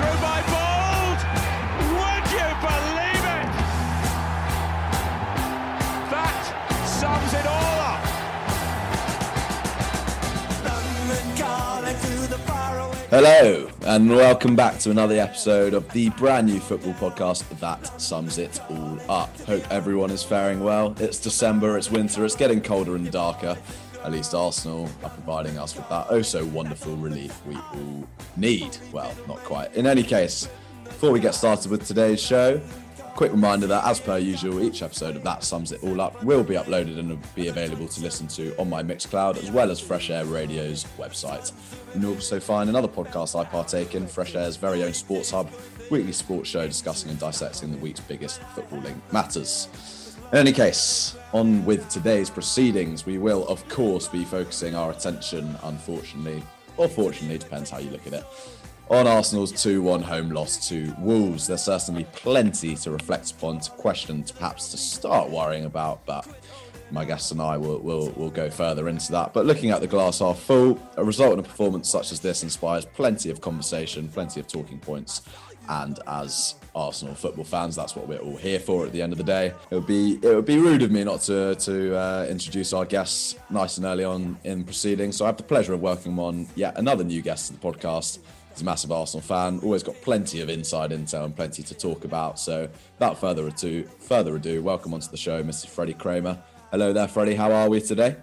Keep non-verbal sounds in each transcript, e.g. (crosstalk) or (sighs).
through by Bold. Would you believe it? That sums it all up. Hello, and welcome back to another episode of the brand new football podcast that sums it all up. Hope everyone is faring well. It's December, it's winter, it's getting colder and darker. At least Arsenal are providing us with that oh so wonderful relief we all need. Well, not quite. In any case, before we get started with today's show, quick reminder that, as per usual, each episode of That Sums It All Up will be uploaded and will be available to listen to on my Mixcloud as well as Fresh Air Radio's website. You can also find another podcast I partake in, Fresh Air's very own Sports Hub, weekly sports show discussing and dissecting the week's biggest footballing matters. In any case, on with today's proceedings, we will, of course, be focusing our attention, unfortunately, or fortunately, depends how you look at it, on Arsenal's 2 1 home loss to Wolves. There's certainly plenty to reflect upon, to question, to perhaps to start worrying about, but my guests and I will, will, will go further into that. But looking at the glass half full, a result in a performance such as this inspires plenty of conversation, plenty of talking points. And as Arsenal football fans, that's what we're all here for. At the end of the day, it would be it would be rude of me not to to uh, introduce our guests nice and early on in proceedings. So I have the pleasure of welcoming on yet another new guest to the podcast. He's a massive Arsenal fan, always got plenty of inside intel and plenty to talk about. So without further ado, further ado, welcome onto the show, Mr. Freddie Kramer. Hello there, Freddie. How are we today?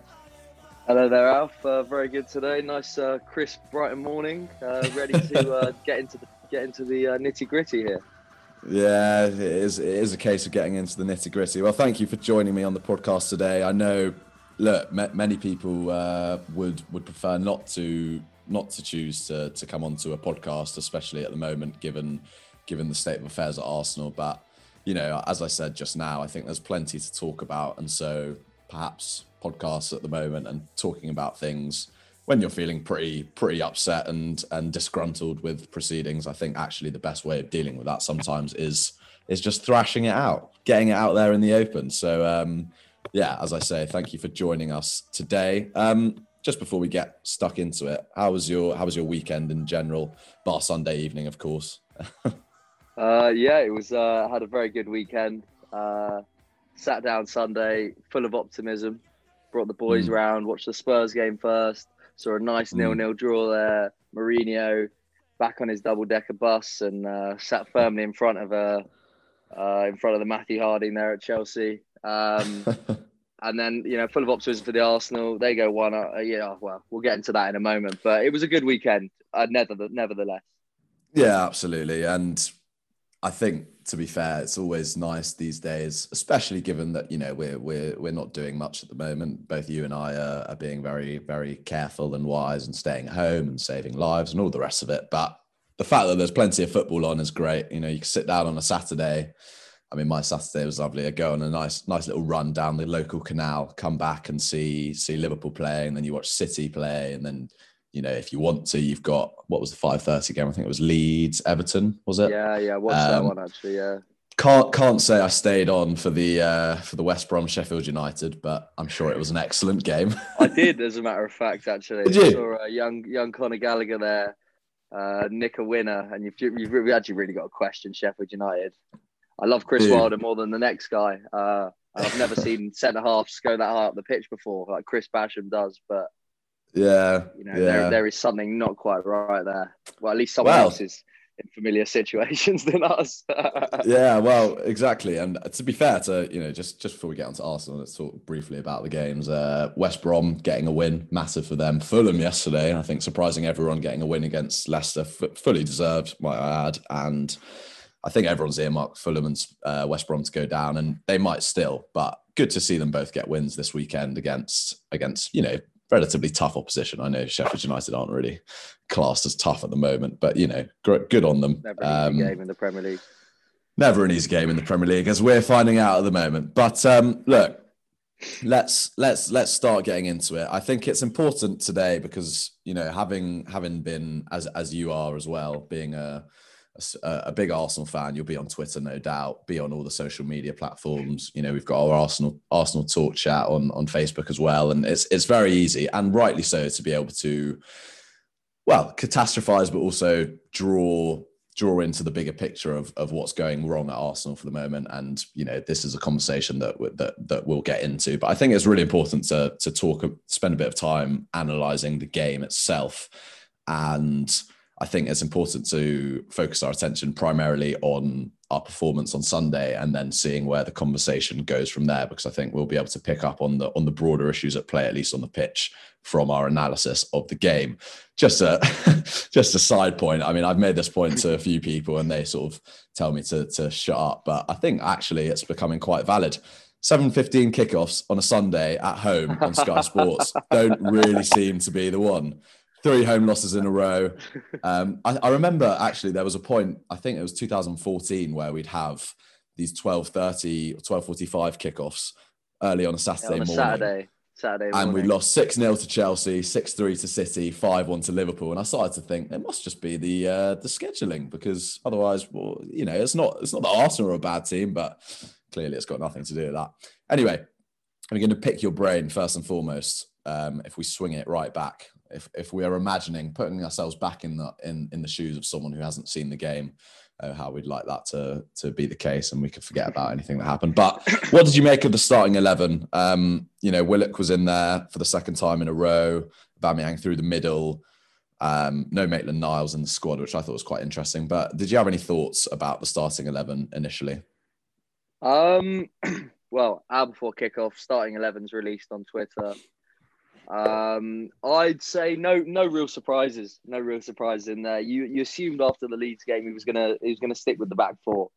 Hello there, Alf. Uh, very good today. Nice, uh, crisp, bright morning. Uh, ready to uh, (laughs) get into the get into the uh, nitty gritty here. Yeah, it is. It is a case of getting into the nitty gritty. Well, thank you for joining me on the podcast today. I know, look, m- many people uh, would would prefer not to not to choose to to come onto a podcast, especially at the moment, given given the state of affairs at Arsenal. But you know, as I said just now, I think there's plenty to talk about, and so perhaps podcasts at the moment and talking about things when you're feeling pretty pretty upset and and disgruntled with proceedings, I think actually the best way of dealing with that sometimes is is just thrashing it out, getting it out there in the open. So um, yeah, as I say, thank you for joining us today. Um, just before we get stuck into it, how was your how was your weekend in general? Bar Sunday evening, of course. (laughs) uh, yeah, it was. Uh, had a very good weekend. Uh, sat down Sunday, full of optimism. Brought the boys mm. around, watched the Spurs game first Saw a nice nil nil draw there. Mourinho back on his double decker bus and uh, sat firmly in front of a uh, in front of the Matthew Harding there at Chelsea. Um, (laughs) and then you know, full of optimism for the Arsenal. They go one. Uh, yeah, well, we'll get into that in a moment. But it was a good weekend, uh, nevertheless. Yeah, absolutely. And I think to be fair, it's always nice these days, especially given that you know we're we're we're not doing much at the moment. Both you and I are, are being very very careful and wise and staying home and saving lives and all the rest of it. But the fact that there's plenty of football on is great. You know, you can sit down on a Saturday. I mean, my Saturday was lovely. I go on a nice nice little run down the local canal, come back and see see Liverpool play, and then you watch City play, and then you know, if you want to, you've got what was the five thirty game? I think it was Leeds Everton, was it? Yeah, yeah, watched um, that one actually. Yeah. Can't can't say I stayed on for the uh, for the West Brom Sheffield United, but I'm sure it was an excellent game. I (laughs) did, as a matter of fact, actually. Did you? I saw a young young Conor Gallagher there, uh, nick a winner, and you've you've actually really got a question Sheffield United. I love Chris Dude. Wilder more than the next guy. Uh, I've never seen (laughs) centre halves go that high up the pitch before, like Chris Basham does. But yeah. You know, yeah. there, there is something not quite right there. Well, at least someone well, else is in familiar (laughs) situations than us. (laughs) yeah, well, exactly. And to be fair to, you know, just, just before we get onto Arsenal, let's talk briefly about the games. Uh, West Brom getting a win, massive for them. Fulham yesterday, I think surprising everyone getting a win against Leicester, f- fully deserved, might I add. And I think everyone's earmarked Fulham and uh, West Brom to go down, and they might still, but good to see them both get wins this weekend against against you know relatively tough opposition. I know Sheffield United aren't really classed as tough at the moment, but you know, good on them. Never an easy um, game in the Premier League. Never an easy game in the Premier League, as we're finding out at the moment. But um, look, let's let's let's start getting into it. I think it's important today because you know, having having been as as you are as well, being a a, big Arsenal fan, you'll be on Twitter, no doubt. Be on all the social media platforms. You know, we've got our Arsenal Arsenal talk chat on on Facebook as well, and it's it's very easy and rightly so to be able to, well, catastrophize, but also draw draw into the bigger picture of, of what's going wrong at Arsenal for the moment. And you know, this is a conversation that that that we'll get into. But I think it's really important to to talk, spend a bit of time analysing the game itself, and I think it's important to focus our attention primarily on our performance on Sunday and then seeing where the conversation goes from there because I think we'll be able to pick up on the on the broader issues at play at least on the pitch from our analysis of the game. Just a (laughs) just a side point. I mean, I've made this point to a few people and they sort of tell me to to shut up, but I think actually it's becoming quite valid. 7:15 kickoffs on a Sunday at home on Sky Sports don't really seem to be the one three home losses in a (laughs) row. Um, I, I, remember actually there was a point, I think it was 2014, where we'd have these 12.30 or 12.45 kickoffs early on a Saturday yeah, on a morning. Saturday. Saturday morning. And we lost 6 0 to Chelsea, 6 3 to City, 5 1 to Liverpool. And I started to think it must just be the uh, the scheduling because otherwise, well, you know, it's not it's not that Arsenal are a bad team, but clearly it's got nothing to do with that. Anyway, I'm going to pick your brain first and foremost. Um, if we swing it right back if if we are imagining putting ourselves back in the in in the shoes of someone who hasn't seen the game uh, how we'd like that to to be the case and we could forget about anything that happened. But what did you make of the starting 11 um you know willock was in there for the second time in a row. Aubameyang through the middle. Um no maitland niles in the squad which i thought was quite interesting. But did you have any thoughts about the starting 11 initially? Um (clears throat) well hour before kickoff starting 11's released on twitter um, I'd say no, no real surprises. No real surprises in there. You you assumed after the Leeds game he was gonna he was gonna stick with the back four.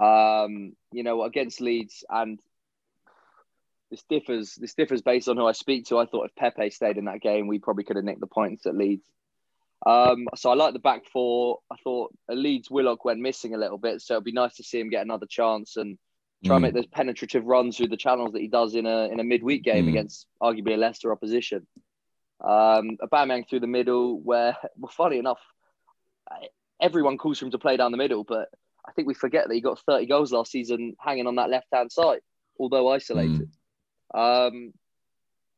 Um, you know, against Leeds, and this differs. This differs based on who I speak to. I thought if Pepe stayed in that game, we probably could have nicked the points at Leeds. Um, so I like the back four. I thought Leeds Willock went missing a little bit, so it'd be nice to see him get another chance and try and make mm. those penetrative runs through the channels that he does in a in a midweek game mm. against arguably a Leicester opposition. Um, Aubameyang through the middle, where well, funny enough, everyone calls for him to play down the middle, but I think we forget that he got 30 goals last season hanging on that left hand side, although isolated. Mm. Um,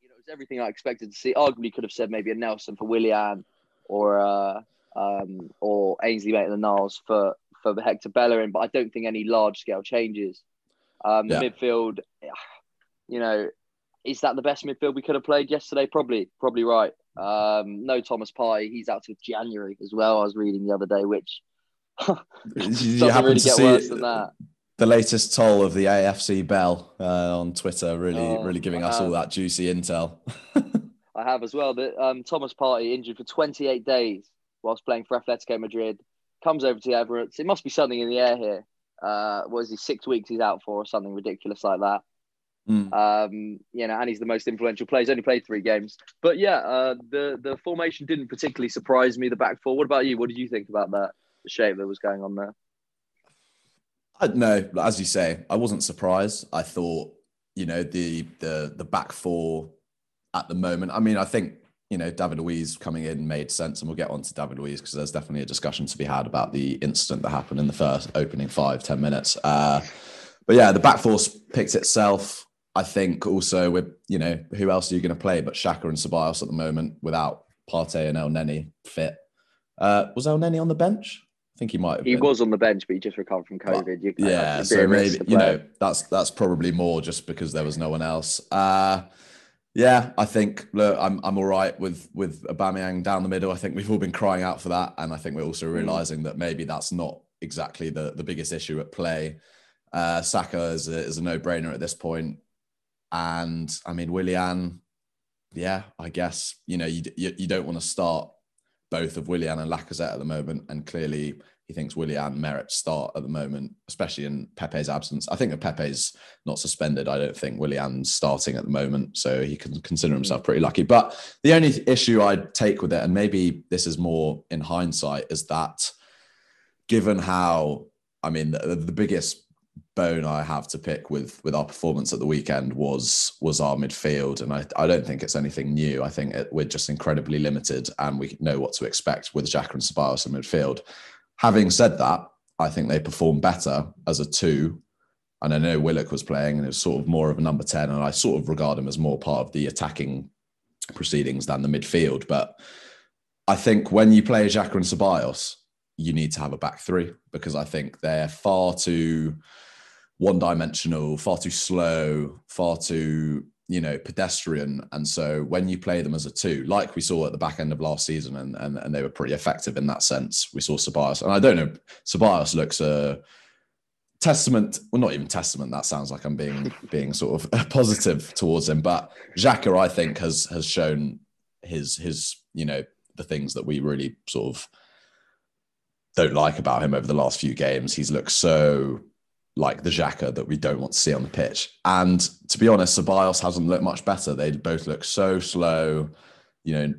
you know, it's everything I expected to see. Arguably, could have said maybe a Nelson for Willian or uh, um, or Ainsley Maitland-Niles for for Hector Bellerin, but I don't think any large scale changes. Um, yeah. midfield, (sighs) you know, is that the best midfield we could have played yesterday? Probably, probably right. Um, no Thomas Partey, he's out to January as well. I was reading the other day, which (laughs) doesn't really get worse than that. The latest toll of the AFC Bell uh, on Twitter, really, oh, really giving us all that juicy intel. (laughs) I have as well. That um, Thomas Partey injured for 28 days whilst playing for Atletico Madrid, comes over to the Emirates. It must be something in the air here uh, was he six weeks he's out for or something ridiculous like that. Mm. Um, you know, and he's the most influential player. He's only played three games, but yeah, uh, the the formation didn't particularly surprise me. The back four. What about you? What did you think about that? The shape that was going on there. I no, as you say, I wasn't surprised. I thought, you know, the the the back four at the moment. I mean, I think you know, David Luiz coming in made sense, and we'll get on to David Luiz because there's definitely a discussion to be had about the incident that happened in the first opening five ten minutes. Uh, but yeah, the back force picked itself. I think also with you know who else are you going to play but Xhaka and Ceballos at the moment without Partey and Elneny fit. Uh, was Elneny on the bench? I think he might. he been. was on the bench, but he just recovered from COVID. But, yeah, so maybe you know that's that's probably more just because there was no one else. Uh, yeah, I think look, I'm I'm all right with with Aubameyang down the middle. I think we've all been crying out for that, and I think we're also mm. realizing that maybe that's not exactly the the biggest issue at play. Uh, Saka is a, is a no brainer at this point, and I mean Willian. Yeah, I guess you know you you, you don't want to start both of Willian and Lacazette at the moment, and clearly he thinks Willian merits start at the moment, especially in Pepe's absence. I think that Pepe's not suspended. I don't think Willian's starting at the moment, so he can consider hmm. himself pretty lucky. But the only issue I'd take with it, and maybe this is more in hindsight, is that given how, I mean, the, the biggest bone I have to pick with with our performance at the weekend was was our midfield, and I, I don't think it's anything new. I think it, we're just incredibly limited, and we know what to expect with Xhaka and Ceballos in midfield. Having said that, I think they perform better as a two. And I know Willock was playing and it was sort of more of a number 10. And I sort of regard him as more part of the attacking proceedings than the midfield. But I think when you play Xhaka and Ceballos, you need to have a back three because I think they're far too one dimensional, far too slow, far too you know pedestrian. And so when you play them as a two like we saw at the back end of last season and and, and they were pretty effective in that sense we saw Ceballos. And I don't know Ceballos looks a testament well not even testament that sounds like I'm being (laughs) being sort of (laughs) positive towards him but Xhaka I think has has shown his his you know the things that we really sort of don't like about him over the last few games. He's looked so like the Xhaka that we don't want to see on the pitch. And to be honest, Ceballos hasn't looked much better. They both look so slow. You know,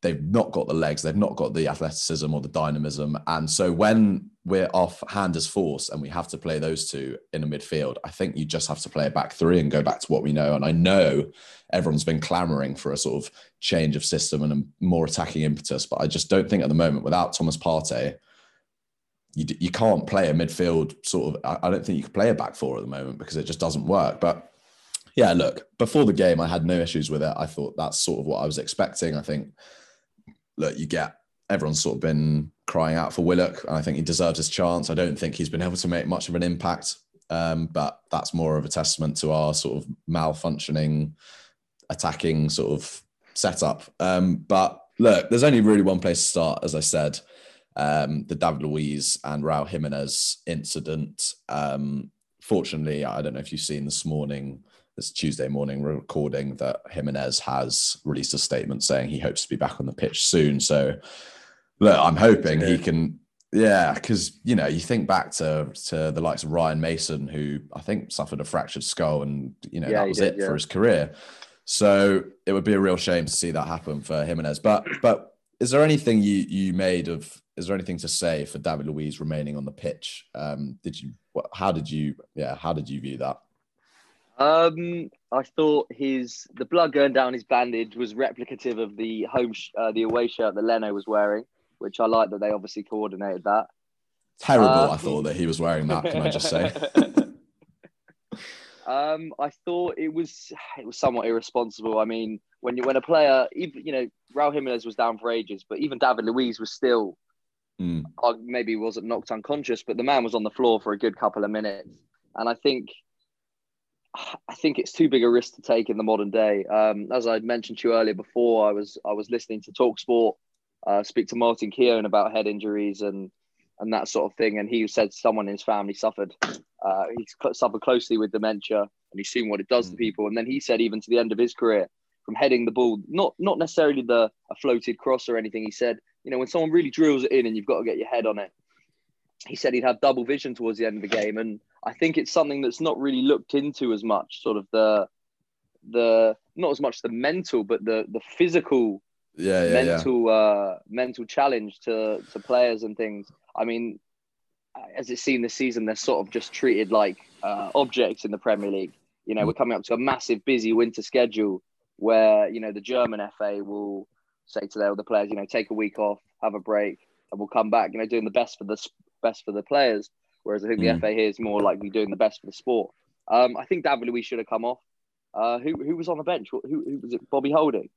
they've not got the legs, they've not got the athleticism or the dynamism. And so when we're off hand as force and we have to play those two in a midfield, I think you just have to play a back three and go back to what we know. And I know everyone's been clamoring for a sort of change of system and a more attacking impetus, but I just don't think at the moment without Thomas Partey you, you can't play a midfield sort of. I, don't think you can play a back four at the moment because it just doesn't work. But yeah, look, before the game, I had no issues with it. I thought that's sort of what I was expecting. I think, look, you get everyone's sort of been crying out for Willock, and I think he deserves his chance. I don't think he's been able to make much of an impact, um, but that's more of a testament to our sort of malfunctioning, attacking sort of setup. Um, but look, there's only really one place to start, as I said um, the David Luiz and Raul Jimenez incident. Um, fortunately, I don't know if you've seen this morning, this Tuesday morning recording, that Jimenez has released a statement saying he hopes to be back on the pitch soon. So, look, I'm hoping he can. Yeah, because you know, you think back to to the likes of Ryan Mason, who I think suffered a fractured skull, and you know yeah, that was did, it yeah. for his career. So it would be a real shame to see that happen for Jimenez. But but is there anything you you made of is there anything to say for David Luiz remaining on the pitch? Um, did you? How did you? Yeah, how did you view that? Um, I thought his the blood going down his bandage was replicative of the home sh- uh, the away shirt that Leno was wearing, which I like that they obviously coordinated that. Terrible, um, I thought that he was wearing that. Can I just say? (laughs) um, I thought it was it was somewhat irresponsible. I mean, when you when a player, even you know, Raul Jimenez was down for ages, but even David Luiz was still Mm. maybe wasn't knocked unconscious, but the man was on the floor for a good couple of minutes. And I think I think it's too big a risk to take in the modern day. Um, as I mentioned to you earlier before, I was I was listening to Talksport uh, speak to Martin Keown about head injuries and and that sort of thing, and he said someone in his family suffered. Uh, he suffered closely with dementia, and he's seen what it does mm. to people. And then he said even to the end of his career, from heading the ball, not not necessarily the a floated cross or anything. He said you know, when someone really drills it in and you've got to get your head on it, he said he'd have double vision towards the end of the game. And I think it's something that's not really looked into as much, sort of the, the, not as much the mental, but the, the physical, yeah, yeah mental, yeah. uh, mental challenge to, to players and things. I mean, as it's seen this season, they're sort of just treated like uh, objects in the Premier League. You know, mm. we're coming up to a massive, busy winter schedule where you know the German FA will say to the, the players, you know, take a week off, have a break, and we'll come back. You know, doing the best for the best for the players. Whereas I think mm. the FA here is more likely doing the best for the sport. Um, I think David Luiz should have come off. Uh, who who was on the bench? Who, who was it? Bobby Holding.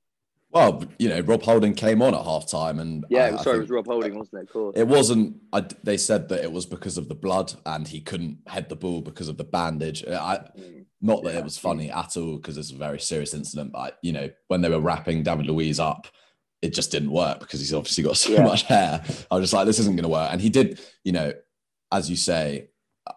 Well, you know, Rob Holding came on at half time, and yeah, I, sorry, it was Rob Holding, wasn't it? Of course. It wasn't. I, they said that it was because of the blood, and he couldn't head the ball because of the bandage. I, mm. not that yeah. it was funny at all, because it's a very serious incident. But you know, when they were wrapping David Luiz up, it just didn't work because he's obviously got so yeah. much hair. I was just like, this isn't going to work. And he did, you know, as you say,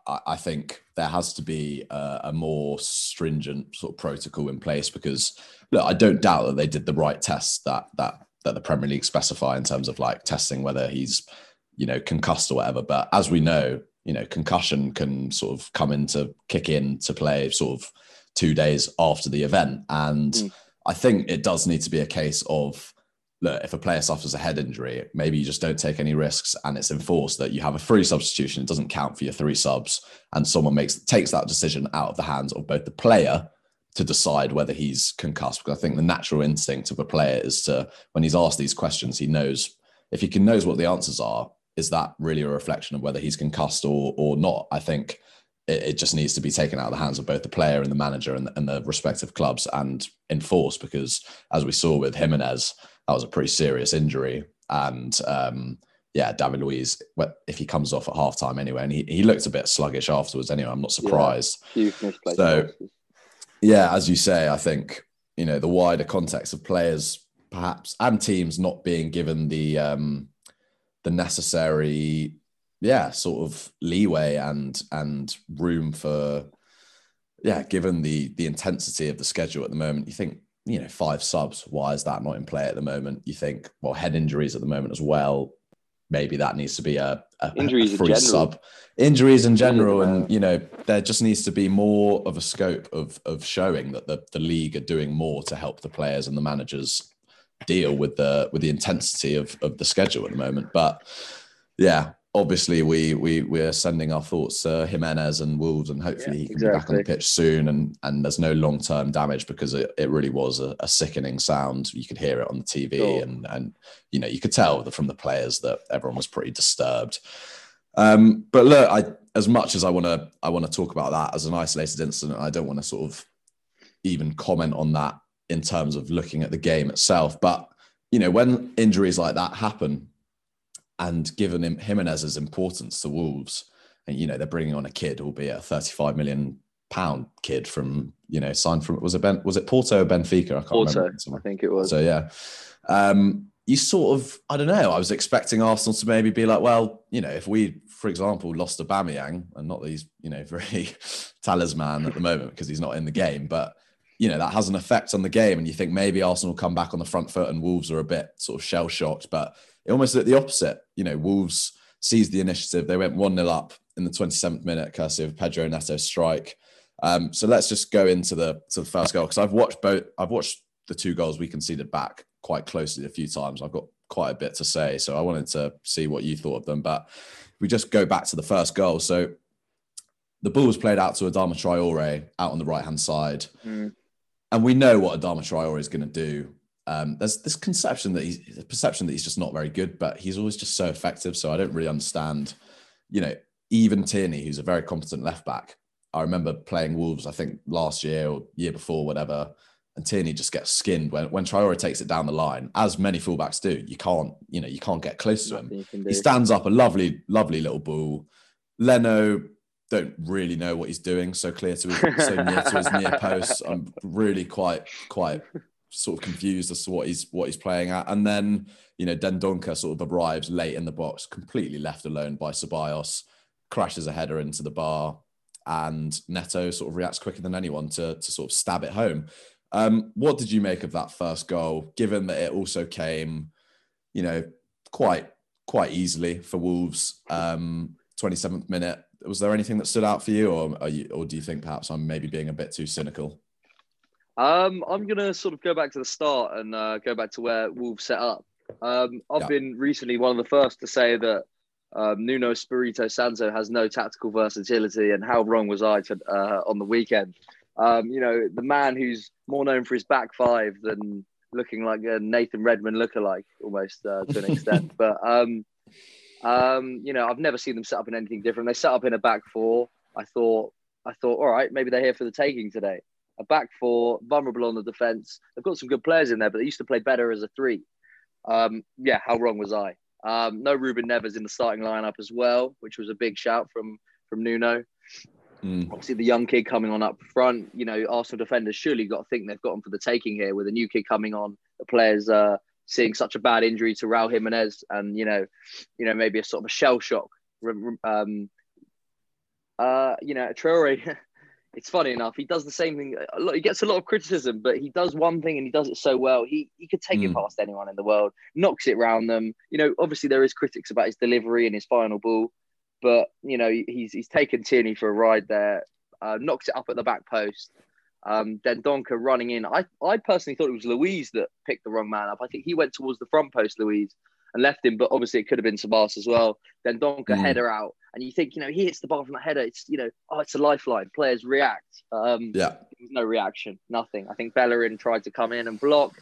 I, I think there has to be a, a, more stringent sort of protocol in place because look, I don't doubt that they did the right tests that that that the Premier League specify in terms of like testing whether he's, you know, concussed or whatever. But as we know, you know, concussion can sort of come into kick in to play sort of two days after the event. And mm. I think it does need to be a case of look, if a player suffers a head injury, maybe you just don't take any risks and it's enforced that you have a free substitution. It doesn't count for your three subs. And someone makes takes that decision out of the hands of both the player to decide whether he's concussed. Because I think the natural instinct of a player is to, when he's asked these questions, he knows if he can knows what the answers are, is that really a reflection of whether he's concussed or or not? I think it, it just needs to be taken out of the hands of both the player and the manager and, and the respective clubs and enforced because as we saw with Jimenez, that was a pretty serious injury. And um, yeah, David Luiz, if he comes off at halftime anyway, and he, he looked a bit sluggish afterwards anyway, I'm not surprised. Yeah, so, yeah, as you say, I think, you know, the wider context of players perhaps and teams not being given the um the necessary yeah sort of leeway and and room for yeah given the the intensity of the schedule at the moment you think you know five subs why is that not in play at the moment you think? Well head injuries at the moment as well. Maybe that needs to be a, a injuries a free in sub. Injuries in general and you know there just needs to be more of a scope of of showing that the, the league are doing more to help the players and the managers deal with the with the intensity of of the schedule at the moment. But yeah obviously we we we're sending our thoughts to Jimenez and Wolves, and hopefully yeah, he can exactly. be back on the pitch soon. And and there's no long term damage because it, it really was a, a, sickening sound. You could hear it on the TV, sure. and and you know you could tell from the players that everyone was pretty disturbed. Um, but look, I as much as I want to I want to talk about that as an isolated incident, I don't want to sort of even comment on that in terms of looking at the game itself. But you know when injuries like that happen and given him Jimenez's importance to Wolves, and you know they're bringing on a kid, albeit a 35 million pound kid from you know signed from was it Ben was it Porto or Benfica? I can't Porto, remember. I think it was. So yeah, um, you sort of I don't know. I was expecting Arsenal to maybe be like, well, you know, if we, for example, lost Aubameyang, and not that he's you know (laughs) very talisman at the moment because he's not in the game, but you know that has an effect on the game, and you think maybe Arsenal come back on the front foot, and Wolves are a bit sort of shell shocked, but it almost at the opposite. You know, Wolves seized the initiative. They went 1 0 up in the 27th minute, courtesy of Pedro Neto's strike. Um, so let's just go into the to the first goal because I've watched both. I've watched the two goals we conceded back quite closely a few times. I've got quite a bit to say, so I wanted to see what you thought of them. But we just go back to the first goal. So the ball was played out to Adama Traore out on the right hand side, mm. and we know what Adama Traore is going to do um, there's this conception that he's a perception that he's just not very good, but he's always just so effective. So I don't really understand, you know, even Tierney, who's a very competent left back. I remember playing Wolves, I think last year or year before, whatever, and Tierney just gets skinned when when Traore takes it down the line, as many fullbacks do. You can't, you know, you can't get close to him. He stands up a lovely, lovely little ball. Leno don't really know what he's doing. So clear to his, so near to his near post. I'm really quite quite sort of confused as to what he's what he's playing at. And then you know Dendoncker sort of arrives late in the box, completely left alone by Ceballos, crashes a header into the bar, and Neto sort of reacts quicker than anyone to to sort of stab it home. Um, what did you make of that first goal, given that it also came, you know, quite quite easily for Wolves? Um, 27th minute. Was there anything that stood out for you, or you, or do you think perhaps I'm maybe being a bit too cynical? Um, I'm gonna sort of go back to the start and uh, go back to where Wolves set up. Um, I've yeah. been recently one of the first to say that um, Nuno Espirito Santo has no tactical versatility, and how wrong was I to, uh, on the weekend? Um, you know, the man who's more known for his back five than looking like a Nathan Redmond lookalike almost uh, to an extent. (laughs) but um, um, you know, I've never seen them set up in anything different. They set up in a back four. I thought, I thought, all right, maybe they're here for the taking today a back four, vulnerable on the defense. They've got some good players in there, but they used to play better as a three. Um, yeah, how wrong was I? Um, no Ruben Neves in the starting lineup as well, which was a big shout from from Nuno. Mm. Obviously, the young kid coming on up front. You know, Arsenal defenders surely got to think they've got him for the taking here with a new kid coming on. The players uh, seeing such a bad injury to Raul Jimenez, and you know, you know maybe a sort of a shell shock. Um, uh, you know, Traore (laughs) it's funny enough. He does the same thing. He gets a lot of criticism, but he does one thing and he does it so well. He he could take mm. it past anyone in the world, knocks it round them. You know, obviously there is critics about his delivery and his final ball, but you know he's he's taken Tierney for a ride there. Uh, knocks it up at the back post. Um, Dendoncker running in. I I personally thought it was Luiz that picked the wrong man up. I think he went towards the front post, Luiz, and left him. But obviously, it could have been Ceballos as well. Dendoncker mm. header out, and you think, you know, he hits the ball from the header. It's you know, oh, it's a lifeline. Players react. Um, yeah, there was no reaction, nothing. I think Bellerin tried to come in and block,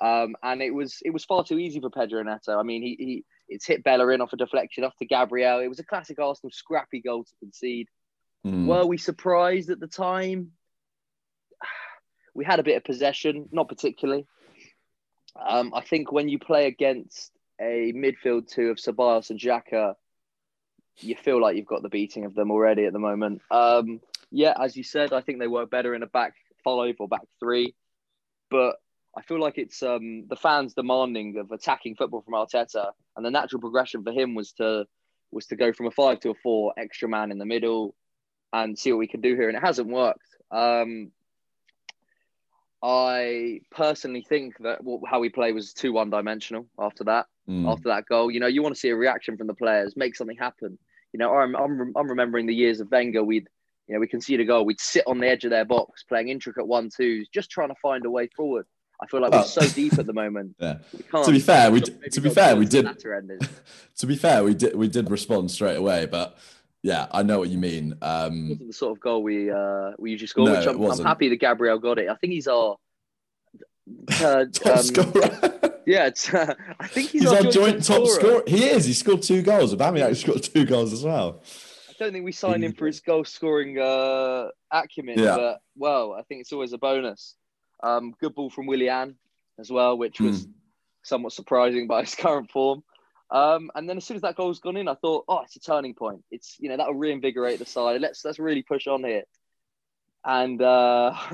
um, and it was it was far too easy for Pedro Neto. I mean, he he it's hit Bellerin off a deflection off to Gabriel. It was a classic Arsenal scrappy goal to concede. Mm. Were we surprised at the time? (sighs) We had a bit of possession, not particularly. Um, I think when you play against a midfield two of Ceballos and Xhaka, you feel like you've got the beating of them already at the moment. Um, yeah, as you said, I think they work better in a back five or back three, but I feel like it's um, the fans demanding of attacking football from Arteta, and the natural progression for him was to was to go from a five to a four, extra man in the middle, and see what we can do here. And it hasn't worked. Um, I personally think that how we play was too one dimensional after that. Mm. After that goal, you know, you want to see a reaction from the players, make something happen. You know, I'm, I'm, I'm remembering the years of Wenger. We'd, you know, we concede a goal, we'd sit on the edge of their box playing intricate one twos, just trying to find a way forward. I feel like we're so deep at the moment. (laughs) Yeah. To be fair, we to be fair we did. (laughs) to be fair, we did we did respond straight away, but yeah, I know what you mean. Um, the sort of goal we uh, we usually score, no, which I'm, I'm, happy that Gabriel got it. I think he's our (laughs) uh, um, yeah, uh, (laughs) I think he's, he's our, joint, joint top scorer. He is. He scored two goals. Aubameyang scored two goals as well. I don't think we signed him for his goal scoring uh, acumen, yeah. but well, I think it's always a bonus. Um, good ball from Willian as well, which was mm. somewhat surprising by (laughs) his current form. Um, and then as soon as that goal's gone in, I thought, oh, it's a turning point. It's you know that'll reinvigorate the side. Let's let's really push on here. And uh, (laughs)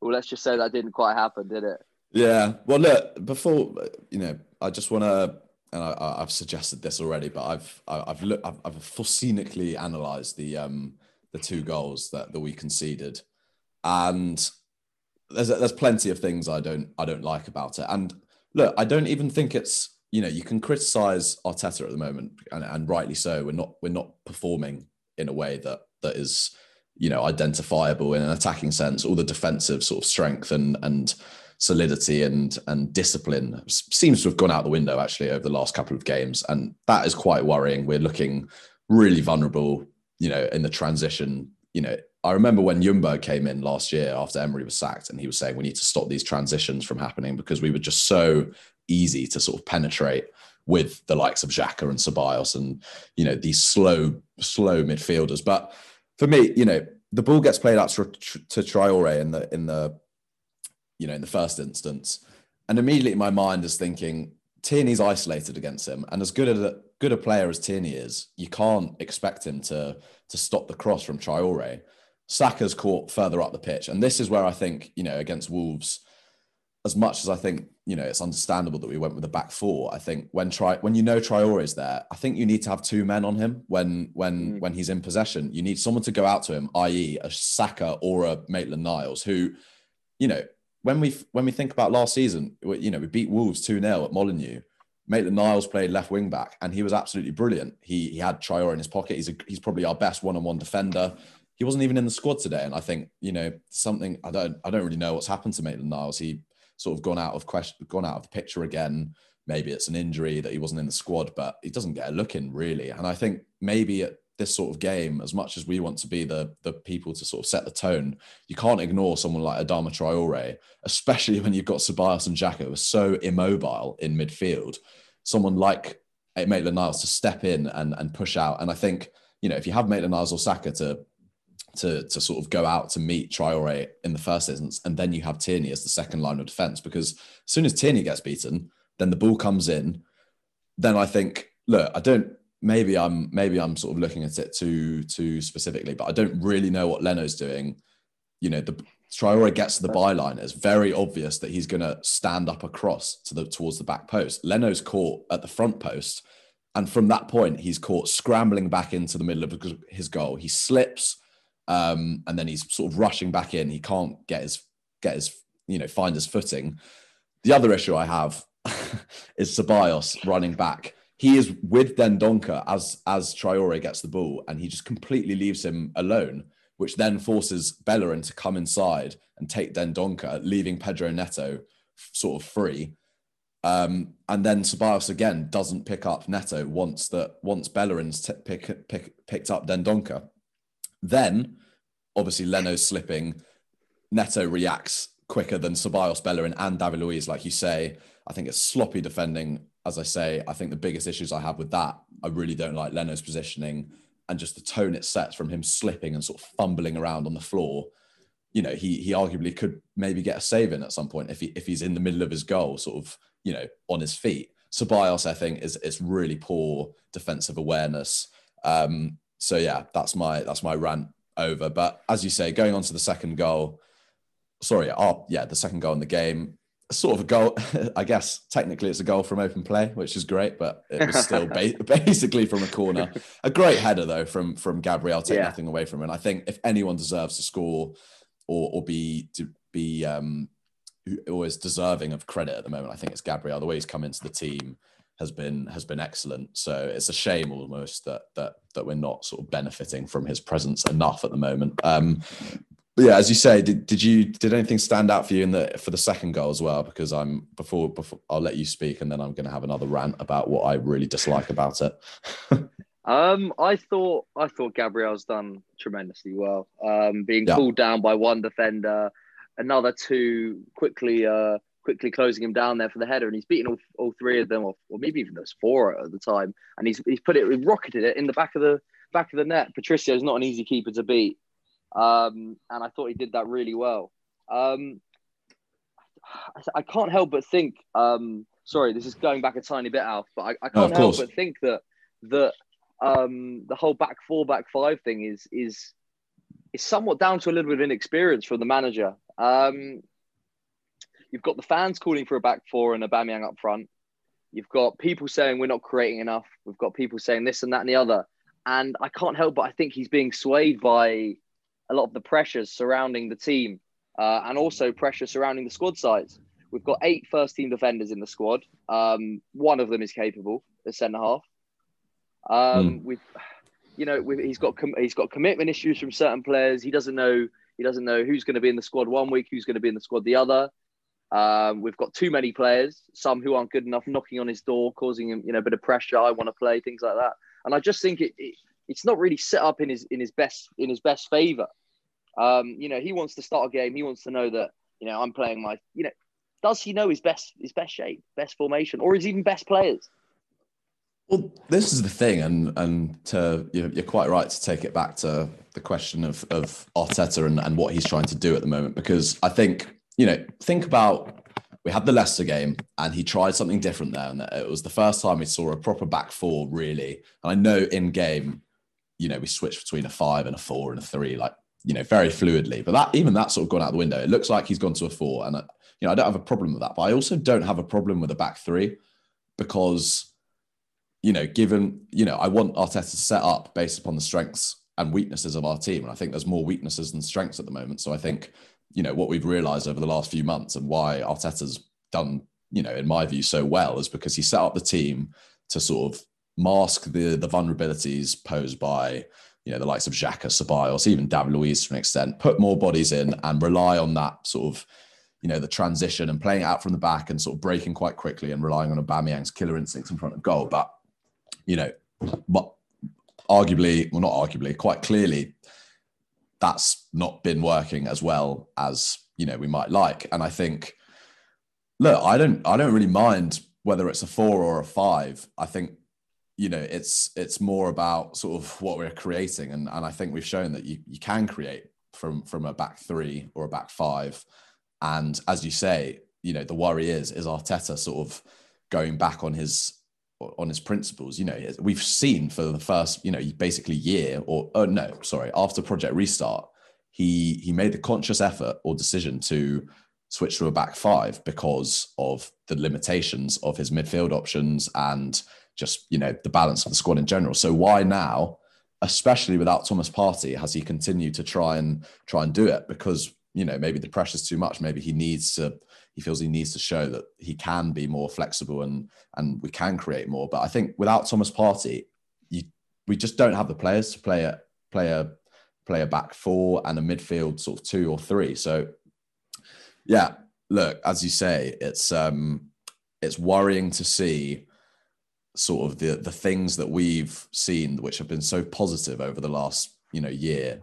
well, let's just say that didn't quite happen, did it? Yeah. Well, look, before you know, I just want to, and I, have suggested this already, but I've I've looked, I've, I've analysed the um the two goals that that we conceded, and there's there's plenty of things I don't I don't like about it. And look, I don't even think it's you know you can criticize Arteta at the moment, and, and rightly so. We're not we're not performing in a way that that is you know identifiable in an attacking sense. All the defensive sort of strength and and solidity and and discipline seems to have gone out the window actually over the last couple of games, and that is quite worrying. We're looking really vulnerable, you know, in the transition. You know, I remember when Ljungberg came in last year after Emery was sacked, and he was saying we need to stop these transitions from happening because we were just so easy to sort of penetrate with the likes of Xhaka and Ceballos and you know these slow, slow midfielders. But for me, you know, the ball gets played out to, to Traore in the in the you know in the first instance, and immediately my mind is thinking Tierney's isolated against him, and as good a good a player as Tierney is, you can't expect him to to stop the cross from Traore. Saka's caught further up the pitch. And this is where I think, you know, against Wolves, as much as I think, you know, it's understandable that we went with the back four, I think when try when you know Traore is there, I think you need to have two men on him when when mm. when he's in possession. You need someone to go out to him, i.e., a Saka or a Maitland Niles, who, you know, when we when we think about last season, you know, we beat Wolves 2-0 at Molineux. Maitland Niles played left wing back and he was absolutely brilliant. He he had Traore in his pocket. He's a, he's probably our best one-on-one defender he wasn't even in the squad today. And I think, you know, something I don't I don't really know what's happened to Maitland Niles. He sort of gone out of question, gone out of the picture again. Maybe it's an injury that he wasn't in the squad, but he doesn't get a look in really. And I think maybe at this sort of game, as much as we want to be the the people to sort of set the tone, you can't ignore someone like Adama Traore, especially when you've got Ceballos and Xhaka who are so immobile in midfield. Someone like eh, Maitland Niles to step in and, and push out. And I think, you know, if you have Maitland Niles or Saka to to to sort of go out to meet Traore in the first instance, and then you have Tierney as the second line of defense. Because as soon as Tierney gets beaten, then the ball comes in. Then I think, look, I don't. Maybe I'm maybe I'm sort of looking at it too too specifically, but I don't really know what Leno's doing. You know, the Traore gets to the byline. It's very obvious that he's going to stand up across to the towards the back post. Leno's caught at the front post, and from that point, he's caught scrambling back into the middle of his goal. He slips um, and then he's sort of rushing back in. He can't get his get his you know find his footing. The other issue I have (laughs) is Ceballos running back. He is with Dendoncker as as Traore gets the ball, and he just completely leaves him alone, which then forces Bellerin to come inside and take Dendoncker, leaving Pedro Neto sort of free. Um, and then Ceballos again doesn't pick up Neto once that once Bellerin's t- pick, pick, picked up Dendoncker. Then, obviously, Leno's slipping. Neto reacts quicker than Ceballos, Bellerin, and David Luiz, like you say. I think it's sloppy defending. As I say, I think the biggest issues I have with that, I really don't like Leno's positioning and just the tone it sets from him slipping and sort of fumbling around on the floor. You know, he he arguably could maybe get a save in at some point if he if he's in the middle of his goal, sort of, you know, on his feet. Ceballos, I think, is is really poor defensive awareness. Um, so yeah, that's my that's my rant over. But as you say, going on to the second goal, sorry, oh, yeah, the second goal in the game, sort of a goal. (laughs) I guess technically it's a goal from open play, which is great, but it was (laughs) still ba- (laughs) basically from a corner. A great header though from from Gabriel. Take yeah. nothing away from him. And I think if anyone deserves to score or or be to be um always deserving of credit at the moment, I think it's Gabriel. The way he's come into the team has been has been excellent. So it's a shame almost that that that we're not sort of benefiting from his presence enough at the moment. Um, but yeah, as you say, did, did you did anything stand out for you in the for the second goal as well? Because I'm before before I'll let you speak, and then I'm going to have another rant about what I really dislike about it. (laughs) um, I thought I thought Gabriel's done tremendously well. Um, being yeah. pulled down by one defender, another two quickly uh quickly closing him down there for the header, and he's beaten all, all three of them, or, or maybe even those four at the time, and he's he's put it, he rocketed it in the back of the back of the net. Patricio's not an easy keeper to beat, um, and I thought he did that really well. Um, I, can't help but think. Um, sorry, this is going back a tiny bit, Alf, but I, I can't help but think that that um, the whole back four, back five thing is is is somewhat down to a little bit of inexperience from the manager. Um, you've got the fans calling for a back four and a Aubameyang up front. You've got people saying we're not creating enough. We've got people saying this and that and the other. And I can't help but I think he's being swayed by a lot of the pressures surrounding the team uh, and also pressure surrounding the squad size. We've got eight first team defenders in the squad. Um, one of them is capable, the centre half. Um, mm. We've, you know, we've, he's got com- he's got commitment issues from certain players. He doesn't know he doesn't know who's going to be in the squad one week, who's going to be in the squad the other. Um, we've got too many players, some who aren't good enough, knocking on his door, causing him, you know, a bit of pressure. I want to play, things like that. And I just think it, it it's not really set up in his in his best in his best favor. Um, you know, he wants to start a game. He wants to know that you know I'm playing my. You know, does he know his best his best shape, best formation, or his even best players? Well, this is the thing, and and to you're, quite right to take it back to the question of of Arteta and, and what he's trying to do at the moment, because I think you know, think about we had the Leicester game and he tried something different there. And it was the first time we saw a proper back four, really. And I know in game, you know, we switched between a five and a four and a three, like, you know, very fluidly. But that even that's sort of gone out the window. It looks like he's gone to a four. And, uh, you know, I don't have a problem with that. But I also don't have a problem with a back three because, you know, given, you know, I want Arteta to set up based upon the strengths and weaknesses of our team. And I think there's more weaknesses than strengths at the moment. So I think you know what we've realized over the last few months and why Arteta's done you know in my view so well is because he set up the team to sort of mask the the vulnerabilities posed by you know the likes of Xhaka, Ceballos, even David Luiz to an extent, put more bodies in and rely on that sort of you know the transition and playing out from the back and sort of breaking quite quickly and relying on Aubameyang's killer instincts in front of goal. But you know, but arguably, well, not arguably, quite clearly, that's not been working as well as you know we might like. And I think, look, I don't I don't really mind whether it's a four or a five. I think you know it's it's more about sort of what we're creating, and and I think we've shown that you you can create from from a back three or a back five. And as you say, you know the worry is is Arteta sort of going back on his on his principles. You know, we've seen for the first, you know, basically year or oh no, sorry, after Project Restart, he he made the conscious effort or decision to switch to a back five because of the limitations of his midfield options and just you know the balance of the squad in general. So why now, especially without Thomas Partey, has he continued to try and try and do it? Because you know maybe the pressure's too much. Maybe he needs to he feels he needs to show that he can be more flexible and and we can create more. But I think without Thomas Partey, you we just don't have the players to play a play a play a back four and a midfield sort of two or three. So yeah, look, as you say, it's um it's worrying to see sort of the the things that we've seen which have been so positive over the last you know year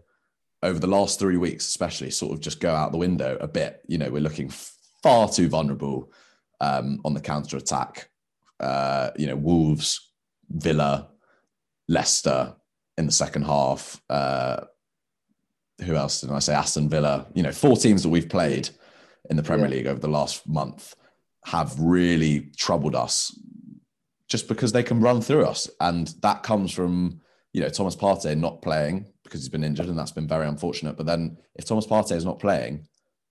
over the last three weeks especially sort of just go out the window a bit you know we're looking far too vulnerable um, on the counter attack. Uh, you know, Wolves, Villa, Leicester in the second half. Uh, who else did I say? Aston Villa. You know, four teams that we've played in the Premier yeah. League over the last month have really troubled us just because they can run through us, and that comes from you know Thomas Partey not playing because he's been injured, and that's been very unfortunate. But then if Thomas Partey is not playing,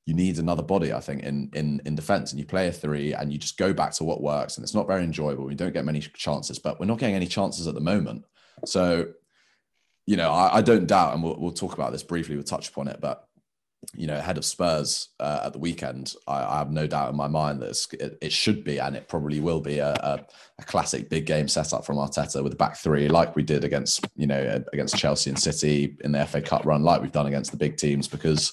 you need another body, I think, in in in defence, and you play a three, and you just go back to what works, and it's not very enjoyable. We don't get many chances, but we're not getting any chances at the moment. So, you know, I, I don't doubt, and we'll, we'll talk about this briefly. We'll touch upon it, but you know, ahead of Spurs uh, at the weekend, I, I, have no doubt in my mind that it, it, should be, and it probably will be a, a, a, classic big game setup from Arteta with a back three, like we did against, you know, against Chelsea and City in the FA Cup run, like we've done against the big teams, because,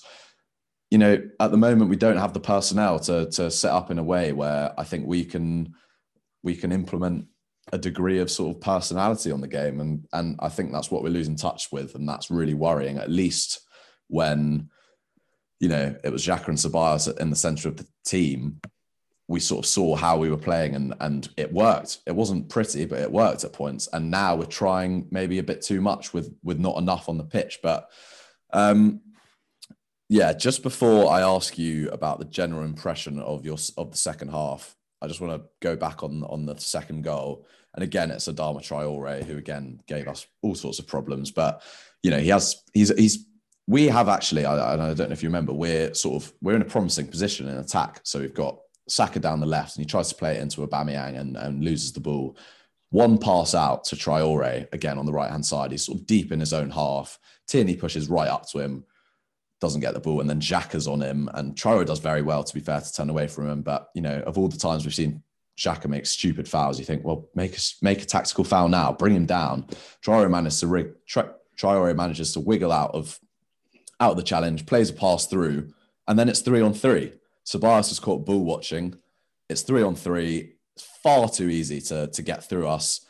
you know, at the moment we don't have the personnel to to set up in a way where I think we can we can implement a degree of sort of personality on the game, and and I think that's what we're losing touch with, and that's really worrying. At least when you know, it was Xhaka and Ceballos in the center of the team, we sort of saw how we were playing and and it worked. It wasn't pretty, but it worked at points. And now we're trying maybe a bit too much with with not enough on the pitch. But um yeah, just before I ask you about the general impression of your of the second half, I just want to go back on on the second goal. And again, it's Adama Traore who again gave us all sorts of problems. But you know, he has he's he's we have actually, I, I, don't know if you remember, we're sort of we're in a promising position in attack. So we've got Saka down the left, and he tries to play it into Aubameyang and, and loses the ball. One pass out to Traore again on the right hand side. He's sort of deep in his own half. Tierney pushes right up to him, doesn't get the ball, and then Xhaka's on him. And Traore does very well, to be fair, to turn away from him. But you know, of all the times we've seen Xhaka make stupid fouls, you think, well, make a make a tactical foul now, bring him down. Traore manages to rig. Traore manages to wiggle out of out of the challenge, plays a pass through, and then it's three on three. Ceballos is caught bull watching. It's three on three. It's far too easy to, to get through us.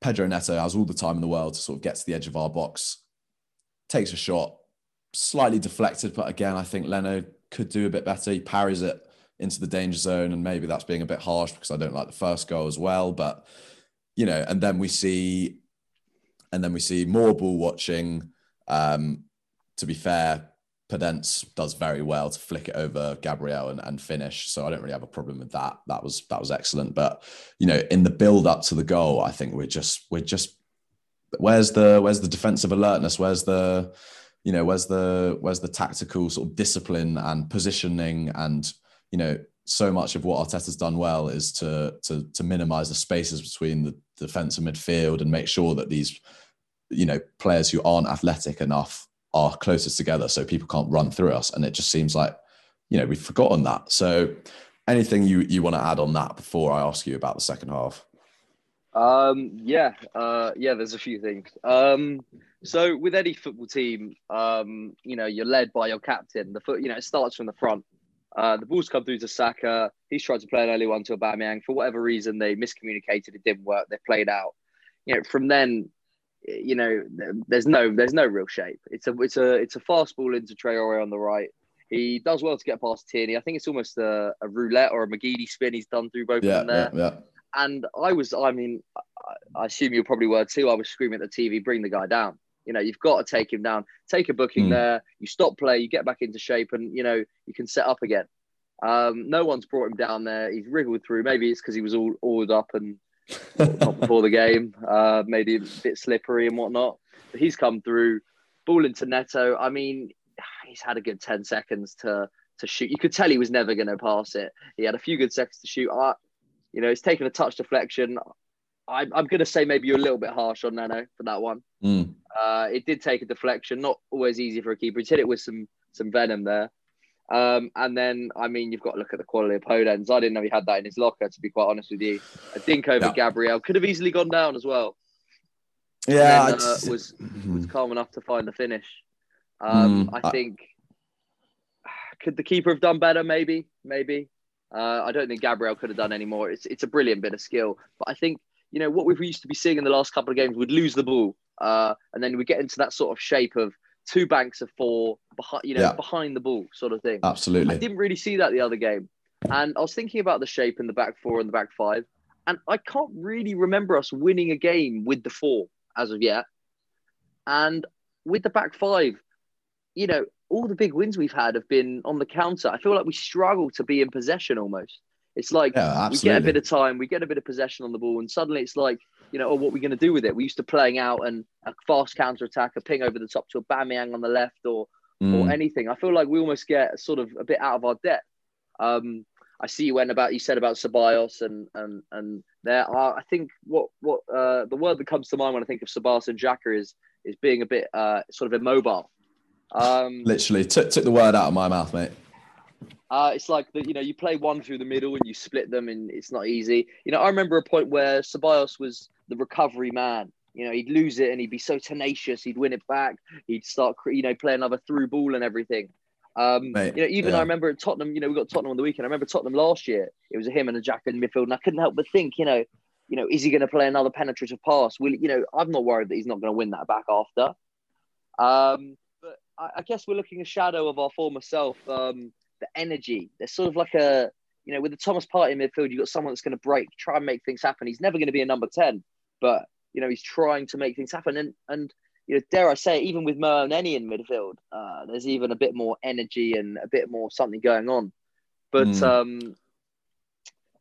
Pedro Neto has all the time in the world to sort of get to the edge of our box, takes a shot, slightly deflected, but again, I think Leno could do a bit better. He parries it into the danger zone, and maybe that's being a bit harsh because I don't like the first goal as well. But you know, and then we see, and then we see more ball watching. Um, to be fair, Podence does very well to flick it over Gabriel and, and finish. So I don't really have a problem with that. That was that was excellent. But you know, in the build up to the goal, I think we're just we're just where's the where's the defensive alertness? Where's the you know where's the where's the tactical sort of discipline and positioning and you know so much of what Arteta's done well is to to to minimize the spaces between the defense and midfield and make sure that these you know players who aren't athletic enough are closest together so people can't run through us. And it just seems like, you know, we've forgotten that. So anything you, you want to add on that before I ask you about the second half? Um, yeah, uh, yeah, there's a few things. Um, so with any football team, um, you know, you're led by your captain. The foot, you know, it starts from the front. Uh, the balls come through to Saka. He's tried to play an early one to Aubameyang. For whatever reason, they miscommunicated. It didn't work. They played out. You know, from then you know, there's no there's no real shape. It's a it's a it's a fast ball into Traore on the right. He does well to get past Tierney. I think it's almost a, a roulette or a McGeady spin he's done through both yeah, of them there. Yeah, yeah. And I was, I mean, I assume you probably were too. I was screaming at the TV, bring the guy down. You know, you've got to take him down. Take a booking mm. there. You stop play. You get back into shape, and you know you can set up again. Um, no one's brought him down there. He's wriggled through. Maybe it's because he was all oiled up and not before the game, uh, maybe a bit slippery and whatnot. But he's come through, ball into Neto. I mean, he's had a good 10 seconds to to shoot. You could tell he was never going to pass it. He had a few good seconds to shoot. I, you know, it's taken a touch deflection. I, I'm going to say maybe you're a little bit harsh on Leno for that one. Mm. Uh, it did take a deflection, not always easy for a keeper. He hit it with some some venom there. Um, and then, I mean, you've got to look at the quality of Podence. I didn't know he had that in his locker, to be quite honest with you. I think over yeah. Gabriel could have easily gone down as well. Yeah, then, uh, was was calm enough to find the finish. Um, mm, I think could the keeper have done better? Maybe, maybe. Uh, I don't think Gabriel could have done any more. It's it's a brilliant bit of skill, but I think you know what we've used to be seeing in the last couple of games would lose the ball, uh, and then we get into that sort of shape of two banks of four behind, you know, yeah. behind the ball sort of thing. Absolutely. I didn't really see that the other game. And I was thinking about the shape in the back four and the back five. And I can't really remember us winning a game with the four as of yet. And with the back five, you know, all the big wins we've had have been on the counter. I feel like we struggle to be in possession almost. It's like Yeah, we get a bit of time, we get a bit of possession on the ball, and suddenly it's like, you know, oh, what are we going to do with it? We used to playing out and a fast counter attack, a ping over the top to Aubameyang on the left, or Mm. or anything. I feel like we almost get sort of a bit out of our depth. Um, I see you went about you said about Ceballos and and and there are I think what what uh, the word that comes to mind when I think of Ceballos and Xhaka is is being a bit uh, sort of immobile. Um, Literally took took the word out of my mouth, mate. uh, it's like that, you know, you play one through the middle and you split them, and it's not easy. You know, I remember a point where Ceballos was the recovery man. You know, he'd lose it and he'd be so tenacious. He'd win it back. He'd start, you know, play another through ball and everything. Um, Mate, you know, even yeah. I remember at Tottenham. You know, we got Tottenham on the weekend. I remember Tottenham last year. It was him and Xhaka in midfield, and I couldn't help but think, you know, you know, is he going to play another penetrative pass? Will you know? I'm not worried that he's not going to win that back after. Um, but I, I guess we're looking a shadow of our former self. Um, the energy. There's sort of like a, you know, with the Thomas Partey in midfield, you've got someone that's going to break, try and make things happen. He's never going to be a number 10, but, you know, he's trying to make things happen. And, and you know, dare I say, even with Mo Elneny in midfield, uh, there's even a bit more energy and a bit more something going on. But Mm. um,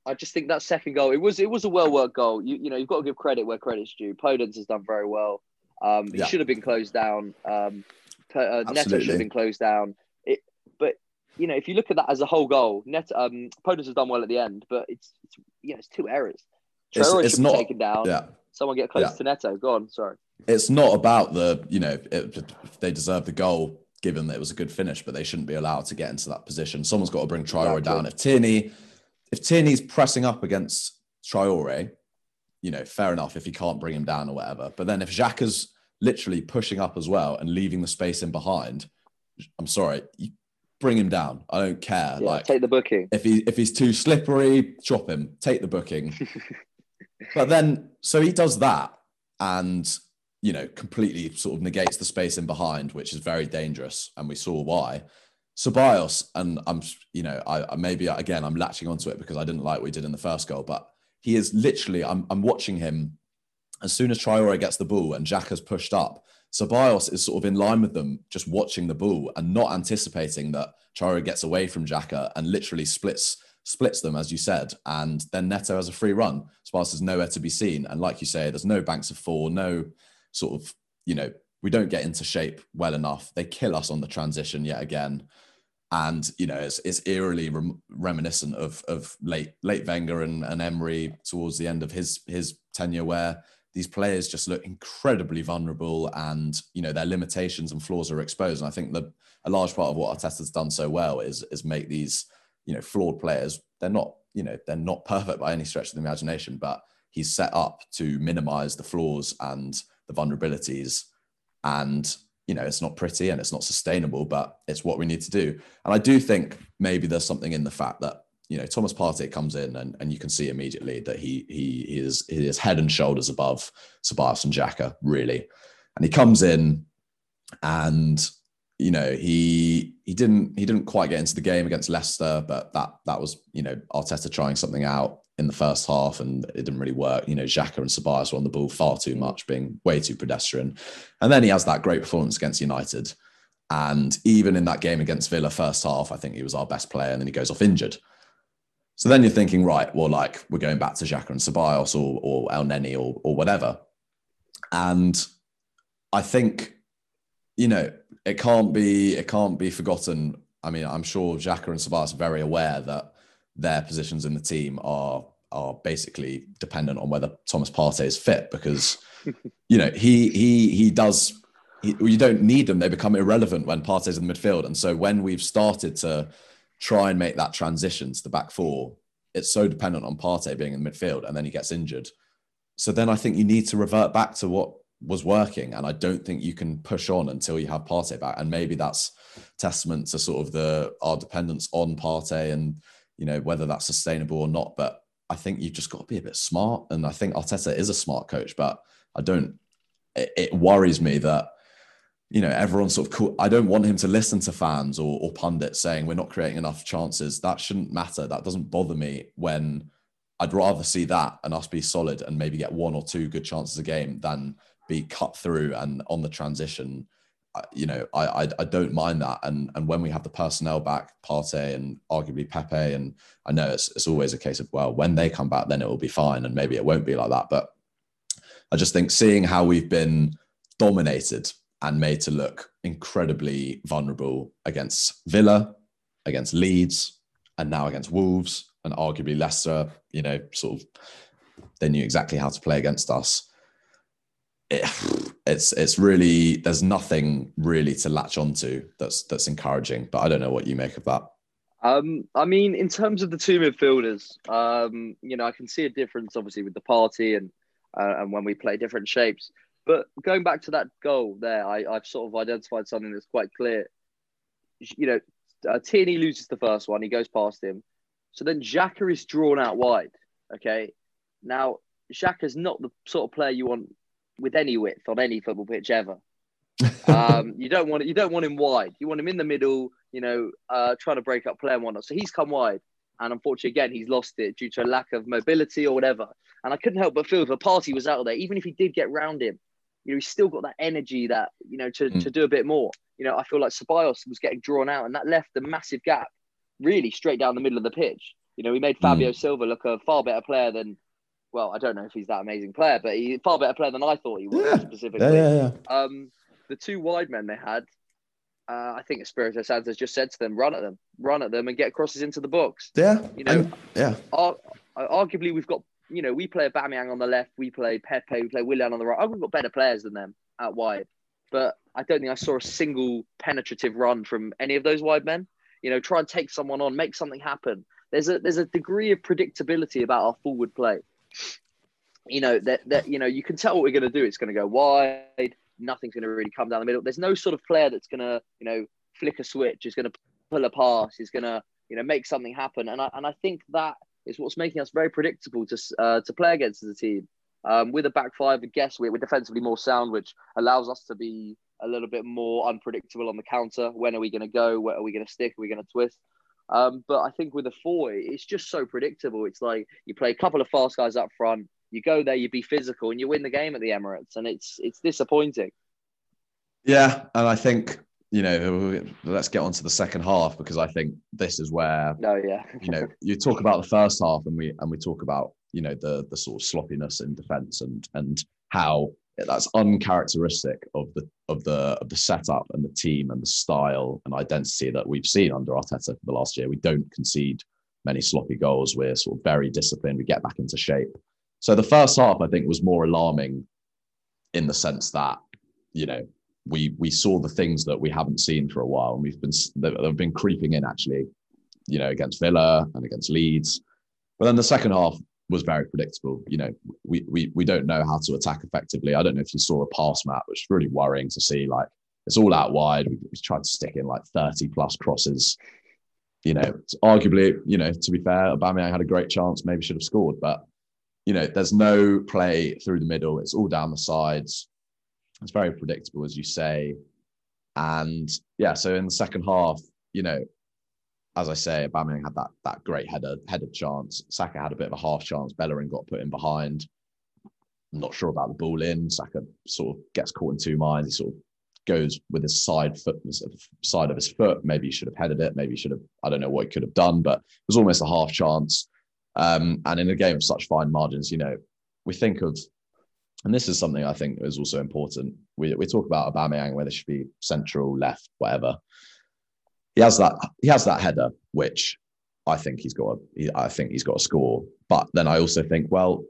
I just think that second goal, it was it was a well worked goal. You you know, you've got to give credit where credit's due. Podence has done very well. Um, he Yeah. should have been closed down. Um, uh, Neto should have been closed down. It, but you know, if you look at that as a whole goal, Net um, Podence has done well at the end, but it's it's you know, it's two errors. It's- it's not- taken down. Yeah. Someone get close Yeah. to Neto. Go on, sorry. it's not about the you know it, they deserve the goal given that it was a good finish, but they shouldn't be allowed to get into that position. Someone's got to bring Traore Exactly. down. If Tierney, if Tierney's pressing up against Traore, you know, fair enough if he can't bring him down or whatever. But then if Xhaka's literally pushing up as well and leaving the space in behind, I'm sorry, you bring him down. I don't care. Yeah, like take the booking. if he if he's too slippery, chop him, take the booking. (laughs) but then so he does that and you know completely sort of negates the space in behind, which is very dangerous, and we saw why. Ceballos, and I'm you know I, maybe again I'm latching onto it because I didn't like what he did in the first goal, but he is literally I'm I'm watching him as soon as Traore gets the ball and Xhaka has pushed up. Ceballos is sort of in line with them, just watching the ball and not anticipating that Traore gets away from Xhaka and literally splits splits them, as you said. And then Neto has a free run. Is nowhere to be seen. And like you say, there's no banks of four, no sort of, you know, we don't get into shape well enough. They kill us on the transition yet again. And you know, it's, it's eerily rem- reminiscent of of late late Wenger and, and Emery towards the end of his his tenure, where these players just look incredibly vulnerable and you know their limitations and flaws are exposed and i think that a large part of what arteta's done so well is is make these you know flawed players they're not you know they're not perfect by any stretch of the imagination but he's set up to minimize the flaws and the vulnerabilities. And you know it's not pretty and it's not sustainable but it's what we need to do. And i do think maybe there's something in the fact that you know Thomas Partey comes in and, and you can see immediately that he he he is he is head and shoulders above Ceballos and Xhaka really, and he comes in and you know he he didn't he didn't quite get into the game against Leicester, but that that was you know Arteta trying something out in the first half and it didn't really work. You know Xhaka and Ceballos were on the ball far too much, being way too pedestrian, and then he has that great performance against United. And even in that game against Villa, first half, I think he was our best player, and then he goes off injured. So then you're thinking, right, well, like we're going back to Xhaka and Ceballos or, or Elneny or, or whatever. And I think, you know, it can't be it can't be forgotten. I mean, I'm sure Xhaka and Ceballos are very aware that their positions in the team are are basically dependent on whether Thomas Partey is fit because, (laughs) you know, he he he does. He, you don't need them; they become irrelevant when Partey's in the midfield. And so when we've started to try and make that transition to the back four, it's so dependent on Partey being in the midfield and then he gets injured. So then I think you need to revert back to what was working. And I don't think you can push on until you have Partey back. And maybe that's testament to sort of the our dependence on Partey and you know whether that's sustainable or not. But I think you've just got to be a bit smart. And I think Arteta is a smart coach, but I don't it, it worries me that you know, everyone's sort of cool. I don't want him to listen to fans or, or pundits saying we're not creating enough chances. That shouldn't matter. That doesn't bother me when I'd rather see that and us be solid and maybe get one or two good chances a game than be cut through and on the transition. you know, I, I, I don't mind that. And and when we have the personnel back, Partey and arguably Pepe, and I know it's it's always a case of well, when they come back, then it will be fine, and maybe it won't be like that. But I just think seeing how we've been dominated and made to look incredibly vulnerable against Villa, against Leeds, and now against Wolves, and arguably Leicester, you know, sort of they knew exactly how to play against us it, (sighs) it's it's really there's nothing really to latch onto that's that's encouraging. But I don't know what you make of that. Um, I mean, in terms of the two midfielders, um, you know, I can see a difference obviously with the Partey and uh, and when we play different shapes. But going back to that goal there, I, I've sort of identified something that's quite clear. You know, uh, Tierney loses the first one, he goes past him. So then Xhaka is drawn out wide. Okay. Now, Xhaka's not the sort of player you want with any width on any football pitch ever. (laughs) um, you don't want you don't want him wide. You want him in the middle. You know, uh, trying to break up play and whatnot. So he's come wide, and unfortunately, again, he's lost it due to a lack of mobility or whatever. And I couldn't help but feel the Partey was out there. Even if he did get round him, you know, he's still got that energy that you know to, mm. to do a bit more. You know, I feel like Ceballos was getting drawn out, and that left a massive gap, really straight down the middle of the pitch. You know, he made Fabio mm. Silva look a far better player than well, I don't know if he's that amazing player, but he's far better player than I thought he was yeah. specifically. Yeah, yeah, yeah. Um, the two wide men they had, uh, I think Espirito Santo's just said to them, "Run at them, run at them, and get crosses into the box." Yeah, you know, and, yeah. Ar- arguably, we've got you know we play Aubameyang on the left, we play Pepe, we play Willian on the right. We've got better players than them at wide, but I don't think I saw a single penetrative run from any of those wide men. You know, try and take someone on, make something happen. There's a there's a degree of predictability about our forward play you know that that you know you can tell what we're going to do. It's going to go wide. Nothing's going to really come down the middle. There's no sort of player that's going to you know flick a switch. Is going to pull a pass. Is going to you know make something happen. And I and I think that is what's making us very predictable to uh, to play against as a team. Um, with a back five, I guess we're, we're defensively more sound, which allows us to be a little bit more unpredictable on the counter. When are we going to go? Where are we going to stick? Are we going to twist? Um, but I think with a four, it's just so predictable. It's like you play a couple of fast guys up front, you go there, you be physical, and you win the game at the Emirates, and it's it's disappointing. Yeah, and I think you know let's get on to the second half because I think this is where no, oh, yeah, you know you talk about the first half and we and we talk about you know the the sort of sloppiness in defence and and how that's uncharacteristic of the of the of the setup and the team and the style and identity that we've seen under Arteta for the last year. We don't concede many sloppy goals. We're sort of very disciplined. We get back into shape. So the first half, I think, was more alarming in the sense that you know we we saw the things that we haven't seen for a while, and we've been they've been creeping in actually, you know, against Villa and against Leeds. But then the second half was very predictable. You know, we we we don't know how to attack effectively. I don't know if you saw a pass map, which is really worrying to see. Like it's all out wide. We, we tried to stick in like thirty plus crosses. You know, arguably, you know, to be fair, Aubameyang had a great chance, maybe should have scored, but you know, there's no play through the middle. It's all down the sides. It's very predictable, as you say. And yeah, so in the second half, you know, as I say, Aubameyang had that that great header headed chance. Saka had a bit of a half chance. Bellerin got put in behind. I'm not sure about the ball in. Saka sort of gets caught in two minds. He sort of goes with his side foot, side of his foot. Maybe he should have headed it. Maybe he should have. I don't know what he could have done, but it was almost a half chance. Um, and in a game of such fine margins, you know, we think of, and this is something I think is also important. We, we talk about Aubameyang, whether should be central, left, whatever. He has that he has that header, which I think he's got. A, I think he's got a score. But then I also think, well,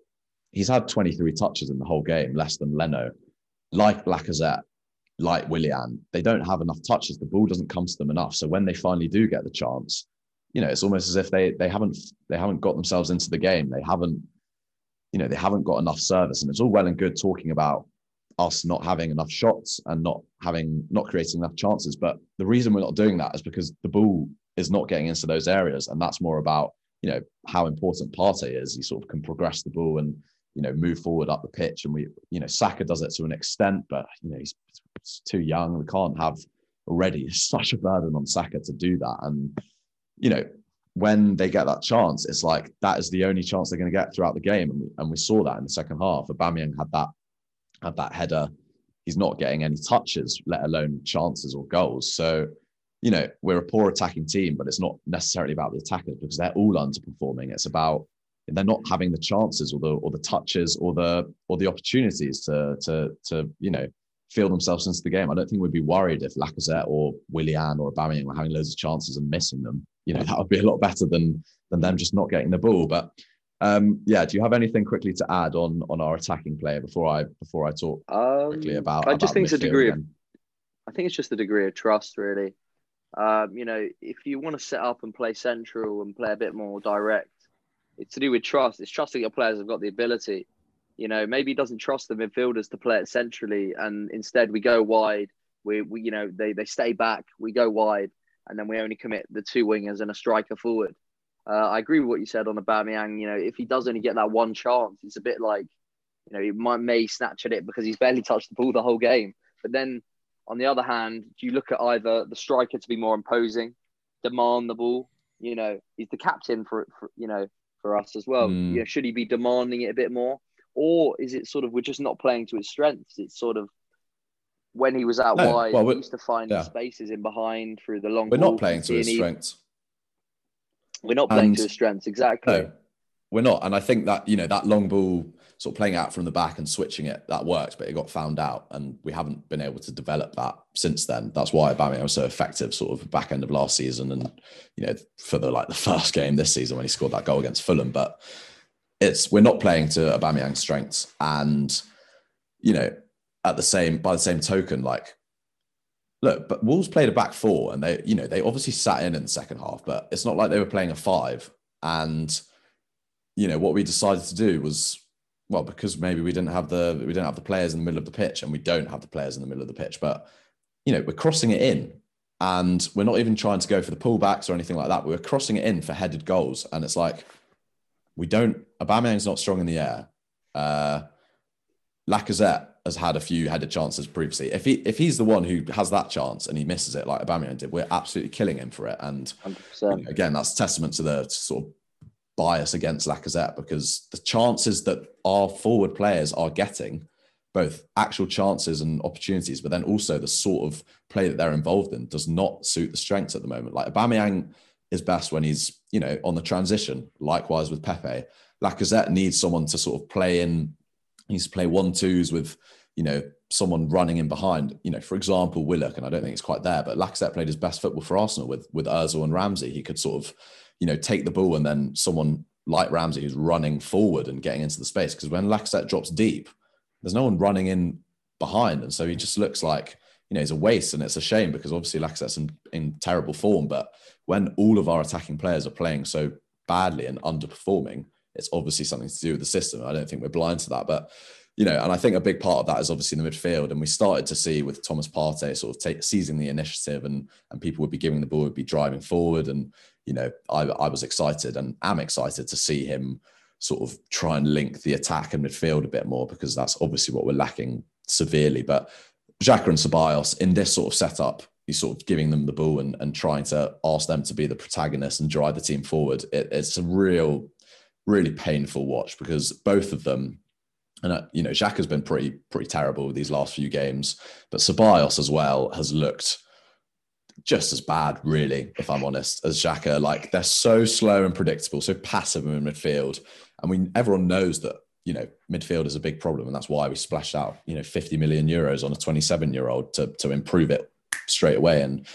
he's had 23 touches in the whole game, less than Leno. Like Lacazette, like Willian, they don't have enough touches. The ball doesn't come to them enough. So when they finally do get the chance, you know, it's almost as if they they haven't they haven't got themselves into the game. They haven't, you know, they haven't got enough service. And it's all well and good talking about us not having enough shots and not having not creating enough chances. But the reason we're not doing that is because the ball is not getting into those areas. And that's more about, you know, how important Partey is. He sort of can progress the ball and, you know, move forward up the pitch. And we, you know, Saka does it to an extent, but you know, he's, too young. We can't have already (laughs) such a burden on Saka to do that. And you know, when they get that chance, it's like that is the only chance they're going to get throughout the game, and we, and we saw that in the second half. Aubameyang had that had that header. he's not getting any touches, let alone chances or goals. So, you know, we're a poor attacking team, but it's not necessarily about the attackers because they're all underperforming. It's about they're not having the chances or the or the touches or the or the opportunities to to to you know feel themselves into the game. I don't think we'd be worried if Lacazette or Willian or Aubameyang were having loads of chances and missing them. You know, that would be a lot better than than them just not getting the ball. But um, yeah, do you have anything quickly to add on on our attacking player before I before I talk um, quickly about? I just about think it's a degree of. I think it's just a degree of trust, really. Um, you know, if you want to set up and play central and play a bit more direct, it's to do with trust. It's trusting your players have got the ability. You know, maybe he doesn't trust the midfielders to play it centrally, and instead we go wide. We, we you know, they they stay back. We go wide, and then we only commit the two wingers and a striker forward. Uh, I agree with what you said on Aubameyang. You know, if he does only get that one chance, it's a bit like, you know, he might may snatch at it because he's barely touched the ball the whole game. But then, on the other hand, do you look at either the striker to be more imposing, demand the ball? You know, he's the captain for, for you know for us as well. Mm. You know, should he be demanding it a bit more, or is it sort of we're just not playing to his strengths? It's sort of when he was out no, wide, well, he used to find yeah. spaces in behind through the long. We're not playing to his strengths. We're not playing and, to his strengths, exactly. No, we're not. And I think that, you know, that long ball sort of playing out from the back and switching it, that works, but it got found out. And we haven't been able to develop that since then. That's why Aubameyang was so effective sort of back end of last season and, you know, for the like the first game this season when he scored that goal against Fulham. But it's we're not playing to Aubameyang's strengths. And, you know, at the same by the same token, like look, but Wolves played a back four, and they, you know, they obviously sat in in the second half, but it's not like they were playing a five. And you know what we decided to do was, well, because maybe we didn't have the we didn't have the players in the middle of the pitch, and we don't have the players in the middle of the pitch, but you know, we're crossing it in, and we're not even trying to go for the pullbacks or anything like that. We're crossing it in for headed goals, and it's like we don't. Aubameyang's not strong in the air. Uh, Lacazette has had a few headed chances previously. If he if he's the one who has that chance and he misses it like Aubameyang did, we're absolutely killing him for it. And you know, again, that's testament to the sort of bias against Lacazette because the chances that our forward players are getting, both actual chances and opportunities, but then also the sort of play that they're involved in, does not suit the strengths at the moment. Like Aubameyang is best when he's you know on the transition. Likewise with Pepe, Lacazette needs someone to sort of play in he needs to play one twos with, you know, someone running in behind. You know, for example, Willock, and I don't think it's quite there, but Lacazette played his best football for Arsenal with with Özil and Ramsey. He could sort of, you know, take the ball and then someone like Ramsey who's running forward and getting into the space. Because when Lacazette drops deep, there's no one running in behind, and so he just looks like you know he's a waste, and it's a shame because obviously Lacazette's in, in terrible form. But when all of our attacking players are playing so badly and underperforming, it's obviously something to do with the system. I don't think we're blind to that, but you know, and I think a big part of that is obviously in the midfield. And we started to see with Thomas Partey sort of take, seizing the initiative, and and people would be giving the ball, would be driving forward, and you know, I I was excited and am excited to see him sort of try and link the attack and midfield a bit more because that's obviously what we're lacking severely. But Xhaka and Ceballos in this sort of setup, he's sort of giving them the ball and, and trying to ask them to be the protagonist and drive the team forward. It, it's a real really painful watch because both of them, and uh, you know, Xhaka has been pretty pretty terrible with these last few games, but Ceballos as well has looked just as bad, really, if I'm honest, as Xhaka. Like they're so slow and predictable, so passive in midfield, and we everyone knows that you know midfield is a big problem, and that's why we splashed out you know 50 million euros on a 27 year old to to improve it straight away, and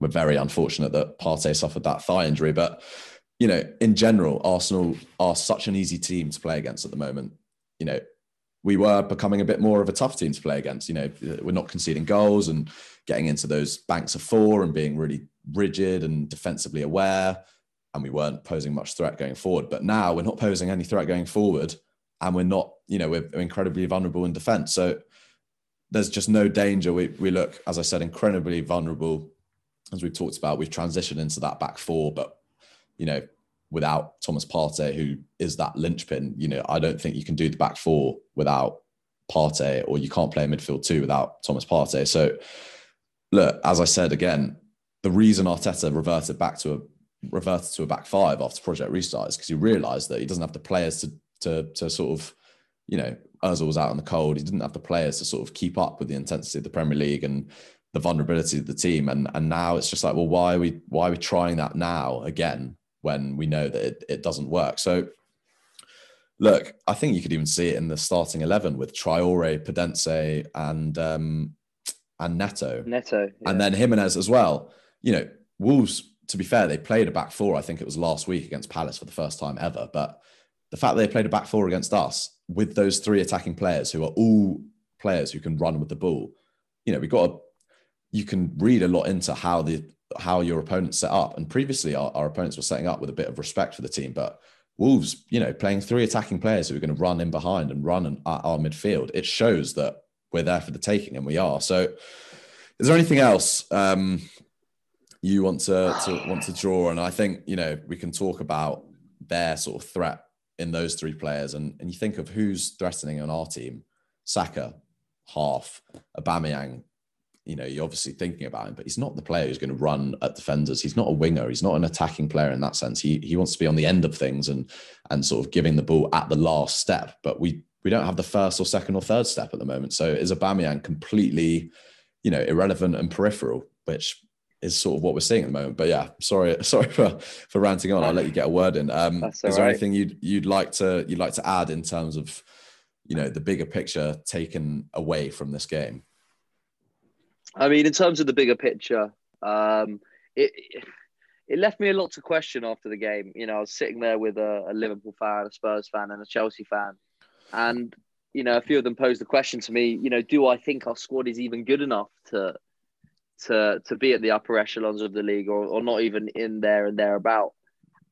we're very unfortunate that Partey suffered that thigh injury, but you know, in general, Arsenal are such an easy team to play against at the moment. You know, we were becoming a bit more of a tough team to play against. You know, we're not conceding goals and getting into those banks of four and being really rigid and defensively aware. And we weren't posing much threat going forward. But now we're not posing any threat going forward. And we're not, you know, we're incredibly vulnerable in defense. So there's just no danger. We, we look, as I said, incredibly vulnerable. As we've talked about, we've transitioned into that back four, but you know, without Thomas Partey, who is that linchpin, you know, I don't think you can do the back four without Partey, or you can't play midfield two without Thomas Partey. So, look, as I said again, the reason Arteta reverted back to a reverted to a back five after Project Restart is because he realised that he doesn't have the players to to to sort of you know, Ozil was out in the cold. He didn't have the players to sort of keep up with the intensity of the Premier League and the vulnerability of the team. And and now it's just like, well, why are we why are we trying that now again when we know that it, it doesn't work? So look, I think you could even see it in the starting eleven with Traore, Podence, and um, and Neto. Neto, yeah. and then Jimenez as well. You know, Wolves. To be fair, they played a back four. I think it was last week against Palace for the first time ever. But the fact that they played a back four against us with those three attacking players who are all players who can run with the ball, you know, we got to, you can read a lot into how the how your opponents set up. And previously, our, our opponents were setting up with a bit of respect for the team, but Wolves, you know, playing three attacking players who are going to run in behind and run at our midfield, it shows that we're there for the taking, and we are. So, is there anything else um, you want to, to want to draw? And I think you know we can talk about their sort of threat in those three players, and and you think of who's threatening on our team: Saka, half, Aubameyang, you know, you're obviously thinking about him, but he's not the player who's going to run at defenders. He's not a winger. He's not an attacking player in that sense. He he wants to be on the end of things and and sort of giving the ball at the last step. But we we don't have the first or second or third step at the moment. So is Aubameyang completely, you know, irrelevant and peripheral, which is sort of what we're seeing at the moment. But yeah, sorry, (laughs) sorry for for ranting on. I'll let you get a word in. Um, is there right. anything you'd you'd like to you'd like to add in terms of, you know, the bigger picture taken away from this game? I mean, in terms of the bigger picture, um, it it left me a lot to question after the game. You know, I was sitting there with a, a, Liverpool fan, a Spurs fan, and a Chelsea fan, and you know, a few of them posed the question to me. You know, do I think our squad is even good enough to to to be at the upper echelons of the league, or, or not even in there and thereabout?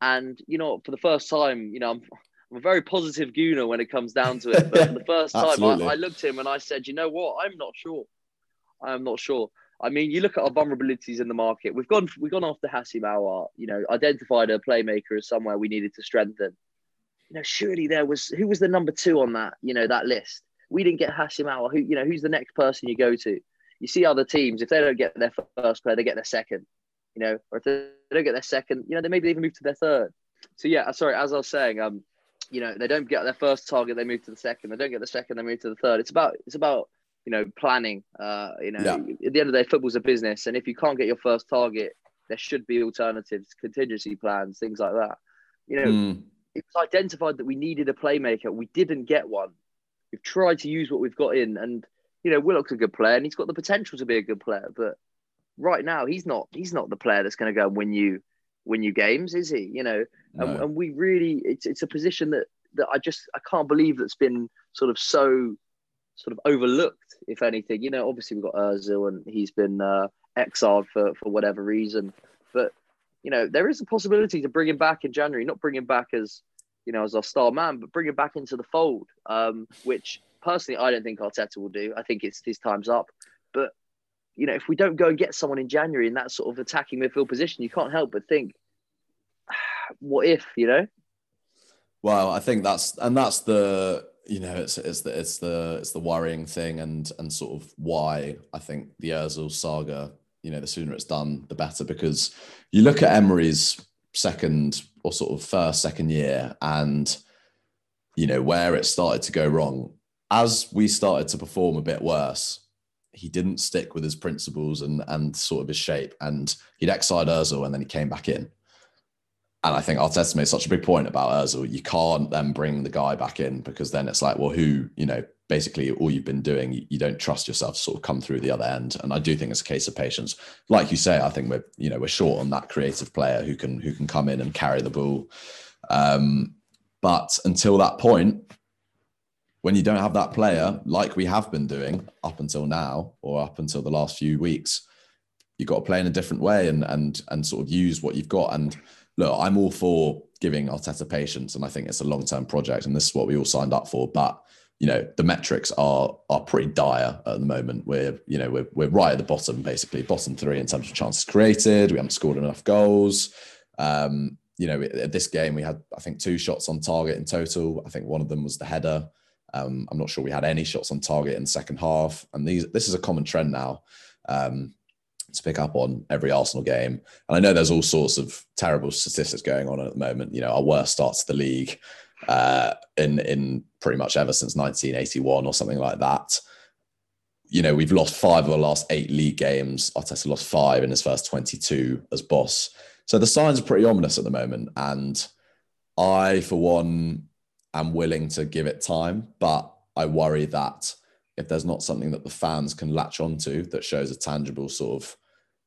And you know, for the first time, you know, I'm I'm a very positive gooner when it comes down to it. But for the (laughs) first time, I, I looked at him and I said, you know what, I'm not sure. I'm not sure. I mean, you look at our vulnerabilities in the market. We've gone we've gone after Houssem Aouar, you know, identified a playmaker as somewhere we needed to strengthen. You know, surely there was who was the number two on that, you know, that list. We didn't get Houssem Aouar. Who, you know, who's the next person you go to? You see other teams, if they don't get their first player, they get their second. You know, or if they don't get their second, you know, they maybe even move to their third. So yeah, sorry, as I was saying, um, you know, they don't get their first target, they move to the second. They don't get the second, they move to the third. It's about it's about you know, planning. Uh, you know, yeah. at the end of the day, football's a business, and if you can't get your first target, there should be alternatives, contingency plans, things like that. You know, mm. it was identified that we needed a playmaker. We didn't get one. We've tried to use what we've got in, and you know, Willock's a good player, and he's got the potential to be a good player, but right now he's not. He's not the player that's going to go and win you win you games, is he? You know, no. and, and we really, it's it's a position that that I just I can't believe that's been sort of so sort of overlooked, if anything. You know, obviously we've got Özil and he's been uh, exiled for, for whatever reason. But, you know, there is a possibility to bring him back in January, not bring him back as, you know, as our star man, but bring him back into the fold, um, which personally I don't think Arteta will do. I think it's his time's up. But, you know, if we don't go and get someone in January in that sort of attacking midfield position, you can't help but think, (sighs) what if, you know? Well, I think that's, and that's the, you know, it's it's the it's the it's the worrying thing, and and sort of why I think the Özil saga, you know, the sooner it's done, the better. Because you look at Emery's second or sort of first second year, and you know where it started to go wrong. As we started to perform a bit worse, he didn't stick with his principles and and sort of his shape, and he'd exiled Özil, and then he came back in. And I think Arteta made such a big point about Özil. You can't then bring the guy back in because then it's like, well, who, you know, basically all you've been doing, you, you, don't trust yourself to sort of come through the other end. And I do think it's a case of patience. Like you say, I think we're, you know, we're short on that creative player who can who can come in and carry the ball. Um, but until that point, when you don't have that player, like we have been doing up until now, or up until the last few weeks, you've got to play in a different way and and and sort of use what you've got. And look, I'm all for giving Arteta patience, and I think it's a long term project, and this is what we all signed up for. But you know, the metrics are are pretty dire at the moment. We're you know we're we're right at the bottom, basically bottom three in terms of chances created. We haven't scored enough goals. Um, you know, at this game we had I think two shots on target in total. I think one of them was the header. Um, I'm not sure we had any shots on target in the second half, and these this is a common trend now. Um, to pick up on every Arsenal game. And I know there's all sorts of terrible statistics going on at the moment. You know, our worst starts to the league. uh, in in pretty much ever since 1981 or something like that. You know, we've lost five of the last eight league games. Arteta lost five in his first 22 as boss. So the signs are pretty ominous at the moment. And I, for one, am willing to give it time, but I worry that if there's not something that the fans can latch onto that shows a tangible sort of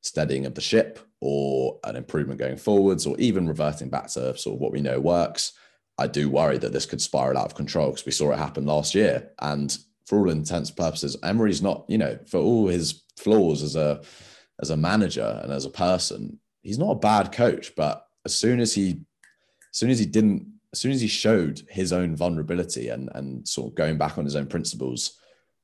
steadying of the ship or an improvement going forwards or even reverting back to sort of what we know works, I do worry that this could spiral out of control because we saw it happen last year. And for all intents and purposes, Emery's not, you know, for all his flaws as a as a manager and as a person, he's not a bad coach. But as soon as he as soon as he didn't as soon as he showed his own vulnerability and and sort of going back on his own principles,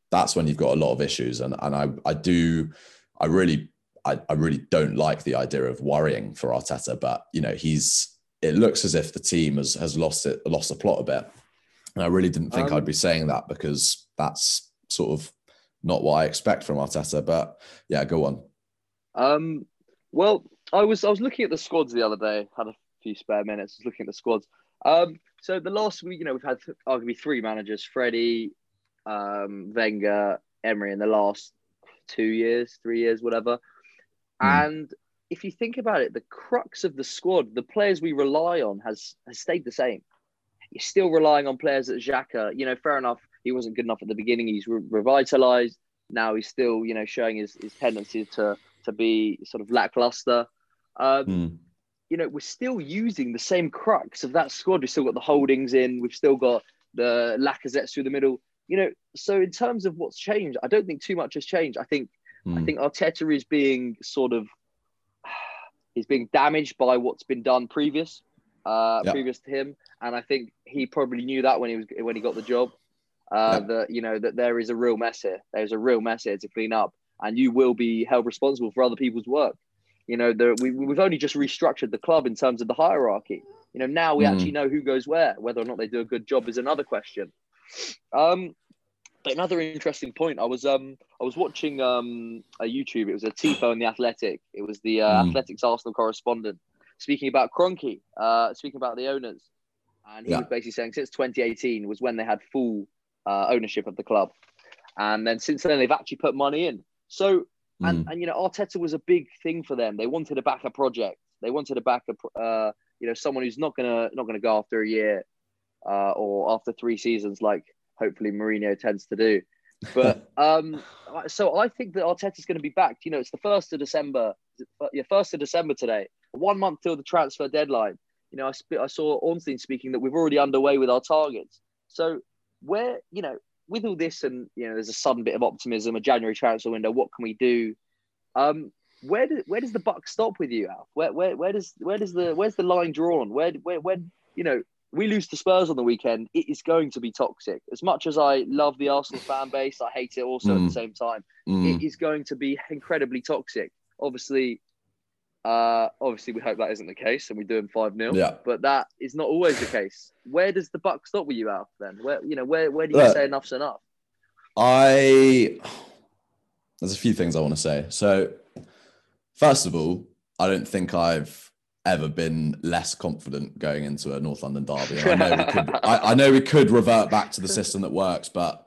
that's when you've got a lot of issues. And and I I do I really I, I really don't like the idea of worrying for Arteta, but you know, he's it looks as if the team has has lost it lost the plot a bit. And I really didn't think um, I'd be saying that because that's sort of not what I expect from Arteta. But yeah, go on. Um, well, I was I was looking at the squads the other day. Had a few spare minutes. Was looking at the squads. Um, so the last week, you know, we've had arguably three managers: Freddie, um, Wenger, Emery in the last two years, three years, whatever. Mm. And if you think about it, the crux of the squad, the players we rely on, has has stayed the same. You're still relying on players at Xhaka. You know, fair enough. He wasn't good enough at the beginning. He's re- revitalized. Now he's still, you know, showing his, his tendency to to be sort of lackluster. Um, mm. You know, we're still using the same crux of that squad. We've still got the holdings in. We've still got the Lacazettes through the middle. You know, so in terms of what's changed, I don't think too much has changed. I think Mm. I hmm. think Arteta is being sort of (sighs) he's being damaged by what's been done previous, uh, yep. previous to him, and I think he probably knew that when he was when he got the job. Uh, yep. That you know that there is a real mess here. There's a real mess here to clean up, and you will be held responsible for other people's work. You know, the, we, we've only just restructured the club in terms of the hierarchy. You know, now we mm. actually know who goes where. Whether or not they do a good job is another question. Um, but another interesting point, I was um I was watching um a YouTube. It was a Tifo in the Athletic. It was the uh, mm. Athletic's Arsenal correspondent speaking about Kroenke, uh, speaking about the owners, and he yeah. was basically saying since 2018 was when they had full uh, ownership of the club, and then since then they've actually put money in. So and mm. and you know Arteta was a big thing for them. They wanted to back a project. They wanted to back a uh, you know someone who's not gonna not gonna go after a year uh, or after three seasons like hopefully Mourinho tends to do. But (laughs) um, so I think that Arteta's going to be backed. You know, it's the first of December. Yeah, first of December today. One month till the transfer deadline. You know, I, sp- I saw Ornstein speaking that we're already underway with our targets. So where you know, with all this, and you know, there's a sudden bit of optimism, a January transfer window. What can we do? Um, where do, where does the buck stop with you, Alf? Where, where where does where does the where's the line drawn? Where where when you know we lose to Spurs on the weekend, it is going to be toxic. As much as I love the Arsenal fan base, I hate it also mm. at the mm. same time. Mm. It is going to be incredibly toxic. Obviously, uh, obviously we hope that isn't the case and we do them 5 0. Yeah. But that is not always the case. Where does the buck stop with you, Alf, then? Where you know, where where do you Look, say enough's enough? I there's a few things I want to say. So first of all, I don't think I've ever been less confident going into a North London derby. I know we could, (laughs) I, I, know we could revert back to the system that works, but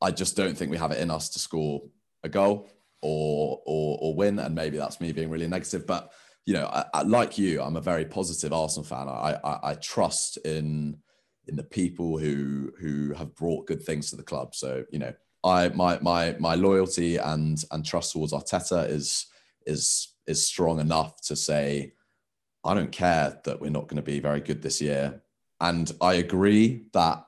I just don't think we have it in us to score a goal or or, or win. And maybe that's me being really negative, but you know, I, I, like you, I'm a very positive Arsenal fan. I, I trust in in the people who who have brought good things to the club. So you know, I my my my loyalty and and trust towards Arteta is is is strong enough to say I don't care that we're not going to be very good this year. And I agree that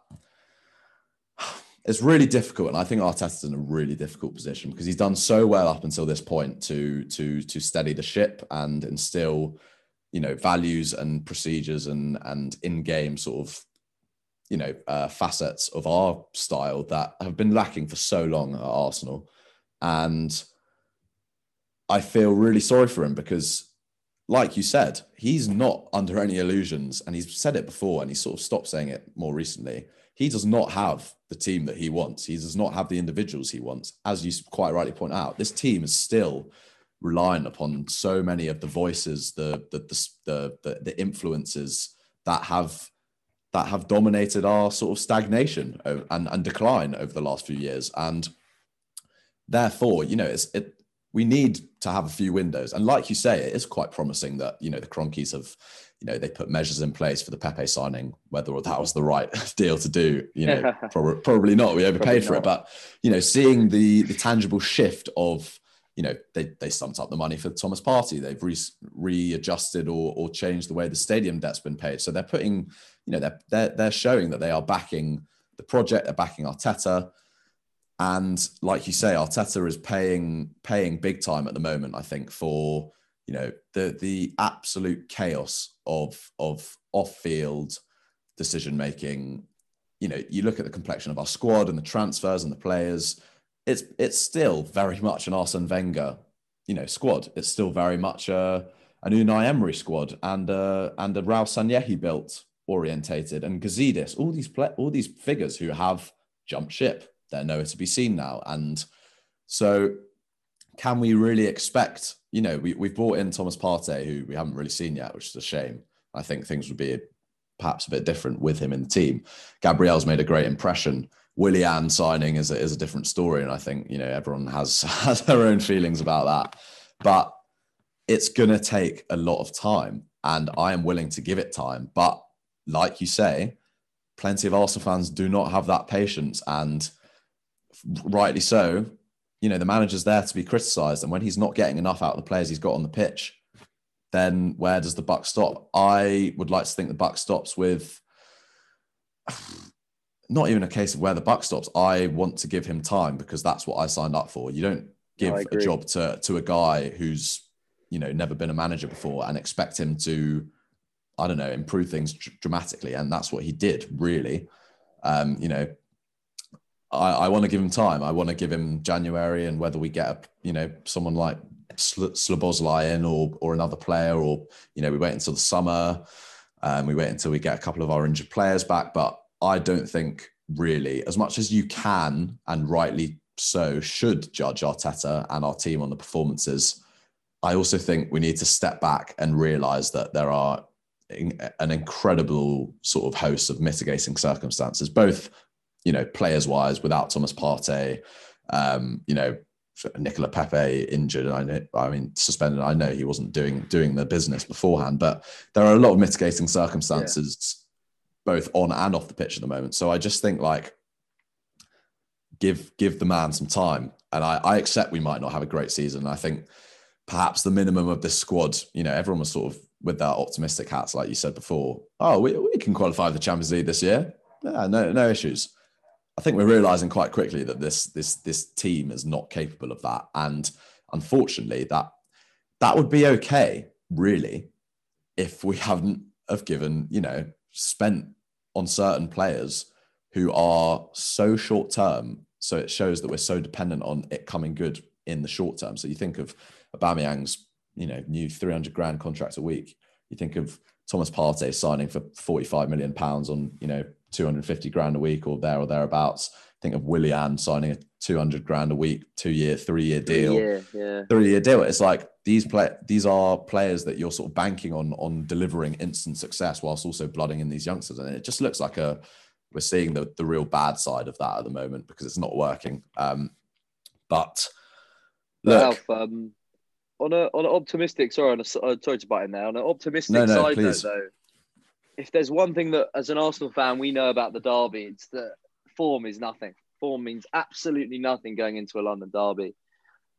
it's really difficult. And I think Arteta's in a really difficult position because he's done so well up until this point to to to steady the ship and instill, you know, values and procedures and and in-game sort of you know uh, facets of our style that have been lacking for so long at Arsenal. And I feel really sorry for him because like you said, he's not under any illusions, and he's said it before, and he sort of stopped saying it more recently. He does not have the team that he wants. He does not have the individuals he wants. As you quite rightly point out, this team is still relying upon so many of the voices, the the the the, the, influences that have that have dominated our sort of stagnation and, and decline over the last few years. And therefore, you know, it's it we need to have a few windows. And like you say, it is quite promising that, you know, the Kroenkes have, you know, they put measures in place for the Pepe signing, whether or that was the right (laughs) deal to do, you know, (laughs) probably, probably not. We overpaid for it. But, you know, seeing the the tangible shift of, you know, they, they stumped up the money for Thomas Partey. They've re, readjusted or, or changed the way the stadium debt's been paid. So they're putting, you know, they're, they're, they're showing that they are backing the project, they're backing Arteta. And like you say, Arteta is paying paying big time at the moment. I think for you know the the absolute chaos of of off field decision making. You know, you look at the complexion of our squad and the transfers and the players. It's it's still very much an Arsene Wenger, you know, squad. It's still very much a an Unai Emery squad and uh, and a Raul Sanllehi built orientated and Gazidis. All these all these figures who have jumped ship they're nowhere to be seen now. And so, can we really expect? You know, we, we've brought in Thomas Partey, who we haven't really seen yet, which is a shame. I think things would be perhaps a bit different with him in the team. Gabriel's made a great impression. Willian signing is a, is a different story, and I think you know everyone has (laughs) has their own feelings about that. But it's to take a lot of time, and I am willing to give it time. But like you say, plenty of Arsenal fans do not have that patience, and rightly so, you know, the manager's there to be criticised. And when he's not getting enough out of the players he's got on the pitch, then where does the buck stop? I would like to think the buck stops with not even a case of where the buck stops. I want to give him time because that's what I signed up for. You don't give no, a job to to a guy who's you know never been a manager before and expect him to I don't know improve things dramatically, and that's what he did really. Um, you know, I, I want to give him time. I want to give him January, and whether we get a, you know someone like Szoboszlai in or or another player, or you know we wait until the summer, um, we wait until we get a couple of our injured players back. But I don't think really, as much as you can and rightly so, should judge Arteta and our team on the performances. I also think we need to step back and realize that there are an incredible sort of host of mitigating circumstances, both you know, players wise, without Thomas Partey, um, you know, Nicola Pepe injured, and I know, I mean, suspended. I know he wasn't doing doing the business beforehand, but there are a lot of mitigating circumstances, yeah. both on and off the pitch at the moment. So I just think like, give give the man some time, and I, I accept we might not have a great season. I think perhaps the minimum of this squad, you know, everyone was sort of with their optimistic hats, like you said before. Oh, we, we can qualify for the Champions League this year. Yeah, no no issues. I think we're realizing quite quickly that this this this team is not capable of that, and unfortunately, that that would be okay, really, if we hadn't have given you know spent on certain players who are so short term. So it shows that we're so dependent on it coming good in the short term. So you think of Aubameyang's you know new 300 grand contract a week. You think of Thomas Partey signing for 45 million pounds on you know 250 grand a week or there or thereabouts. Think of Willian signing a 200 grand a week, two year, three year deal, three year, yeah. three year deal. It's like these play these are players that you're sort of banking on on delivering instant success whilst also blooding in these youngsters, and it just looks like a we're seeing the the real bad side of that at the moment because it's not working. Um, but look, um, on a on an optimistic, sorry, on a, uh, sorry to butt in there. On an optimistic no, no, side note, though, if there's one thing that, as an Arsenal fan, we know about the derby, it's that form is nothing. Form means absolutely nothing going into a London derby.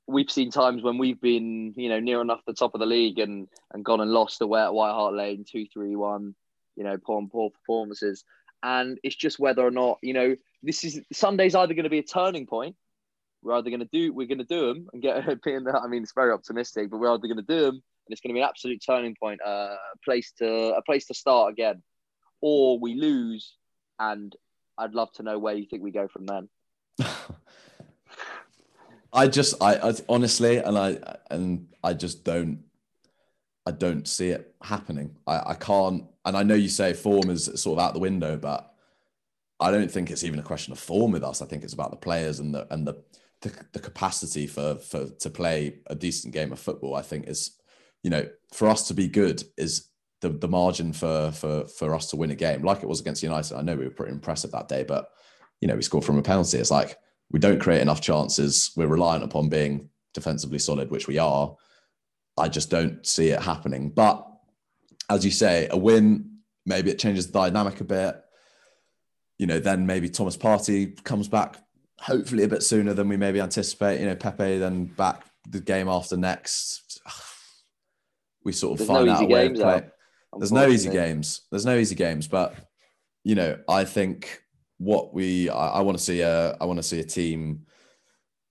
We've seen times when we've been, you know, near enough the top of the league and and gone and lost away at White Hart Lane, two, three, one, you know, poor and poor performances. And it's just whether or not, you know, this is Sunday's either going to be a turning point. We're either going to do, we're going to do them and get (laughs) I mean, it's very optimistic, but we're either going to do them and it's going to be an absolute turning point, uh, a place to a place to start again, or we lose, and I'd love to know where you think we go from then. (laughs) I just, I, I honestly, and I, and I just don't, I don't see it happening. I, I can't, and I know you say form is sort of out the window, but I don't think it's even a question of form with us. I think it's about the players and the and the the, the capacity for for to play a decent game of football. I think is you know, for us to be good is the, the margin for for for us to win a game, like it was against United. I know we were pretty impressive that day, but you know we scored from a penalty. It's like we don't create enough chances. We're reliant upon being defensively solid, which we are. I just don't see it happening. But as you say, a win, maybe it changes the dynamic a bit. You know, then maybe Thomas Partey comes back, hopefully a bit sooner than we maybe anticipate. You know, Pepe then back the game after next. (sighs) We sort of There's find no out a way of games play. out, There's no easy games. There's no easy games, but you know, I think what we I, I want to see a I want to see a team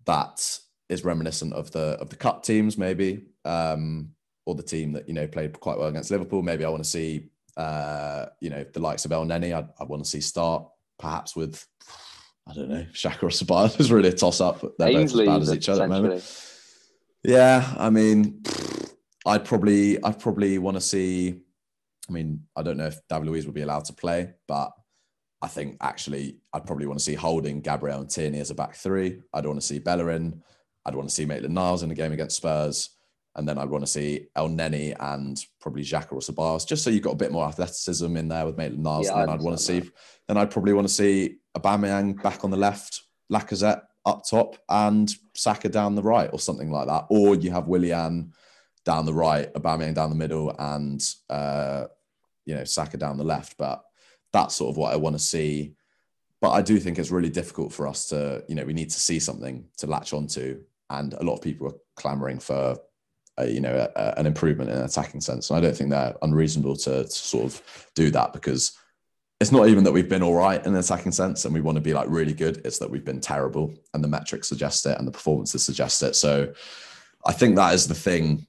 that is reminiscent of the of the cup teams, maybe, um, or the team that you know played quite well against Liverpool. Maybe I want to see uh, you know the likes of Elneny. I, I want to see start perhaps with I don't know Xhaka or Ceballos. (laughs) is really a toss up. They're Ainsley, both as bad as each other at the moment. Yeah, I mean, I'd probably, I'd probably want to see. I mean, I don't know if David Luiz would be allowed to play, but I think actually, I'd probably want to see Holding, Gabriel, and Tierney as a back three. I'd want to see Bellerin. I'd want to see Maitland Niles in the game against Spurs, and then I'd want to see Elneny and probably Xhaka or Ceballos, just so you've got a bit more athleticism in there with Maitland Niles. Yeah, and I'd want to see, then I'd probably want to see Aubameyang back on the left, Lacazette up top, and Saka down the right, or something like that. Or you have Willian down the right, Aubameyang down the middle, and uh, you know Saka down the left. But that's sort of what I want to see. But I do think it's really difficult for us to, you know, we need to see something to latch onto, and a lot of people are clamoring for, a, you know, a, a- an improvement in an attacking sense, and I don't think they're unreasonable to, to sort of do that because it's not even that we've been all right in an attacking sense and we want to be like really good. It's that we've been terrible and the metrics suggest it and the performances suggest it. So I think that is the thing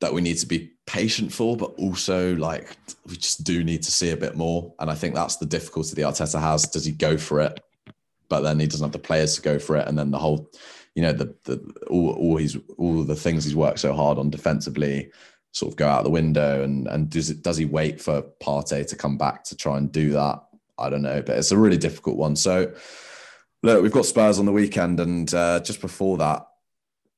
that we need to be patient for, but also like we just do need to see a bit more. And I think that's the difficulty the Arteta has. Does he go for it? But then he doesn't have the players to go for it. And then the whole, you know, the the all, all he's all the things he's worked so hard on defensively sort of go out the window and and does it does he wait for Partey to come back to try and do that? I don't know, but it's a really difficult one. So look, we've got Spurs on the weekend, and uh, just before that,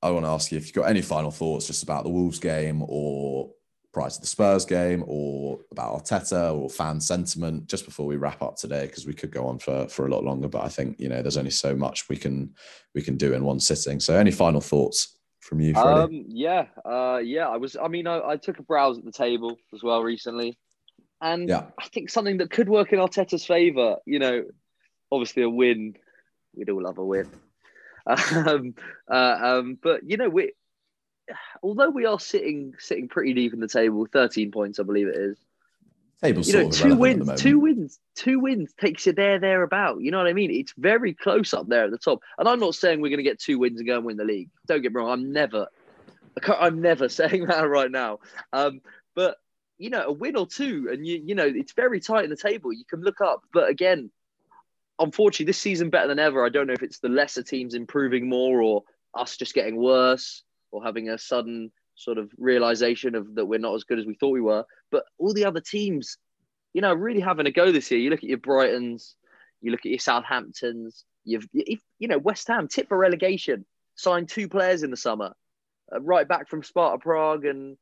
I want to ask you if you've got any final thoughts just about the Wolves game or prior to the Spurs game or about Arteta or fan sentiment just before we wrap up today because we could go on for for a lot longer but I think you know there's only so much we can we can do in one sitting so any final thoughts from you Freddy Um, yeah, uh, yeah. I was. I mean, I, I took a browse at the table as well recently, and Yeah. I think something that could work in Arteta's favour. You know, obviously a win. We'd all love a win. (laughs) Um, uh, um, but you know, we although we are sitting sitting pretty deep in the table, thirteen points, I believe it is. Table's You know, two irrelevant at the wins, two wins, two wins takes you there, there about. You know what I mean? It's very close up there at the top. And I'm not saying we're going to get two wins and go and win the league. Don't get me wrong. I'm never, I'm never (laughs) saying that right now. Um, but you know, a win or two, and you, you know, it's very tight in the table. You can look up, but again, unfortunately, this season better than ever. I don't know if it's the lesser teams improving more or us just getting worse or having a sudden sort of realization of that we're not as good as we thought we were. But all the other teams, you know, really having a go this year. You look at your Brightons, you look at your Southamptons, you've you know West Ham tip for relegation, signed two players in the summer, uh, right back from Sparta Prague and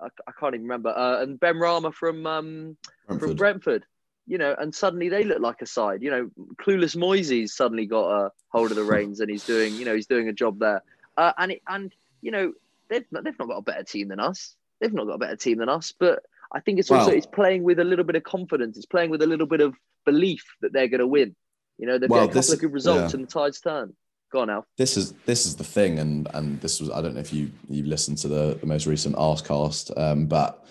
I, I can't even remember, uh, and Benrahma from um, from Brentford. Brentford. You know, and suddenly they look like a side. You know, clueless Moyes suddenly got a hold of the reins, and he's doing, you know, he's doing a job there. Uh, and it, and you know, they've not, they've not got a better team than us. They've not got a better team than us. But I think it's also Well- it's playing with a little bit of confidence. It's playing with a little bit of belief that they're going to win. You know, they've Well, got a couple this- of good results, yeah. and the tide's turned. Go on, Al. this is this is the thing, and and this was I don't know if you you listened to the the most recent Arsecast, um, but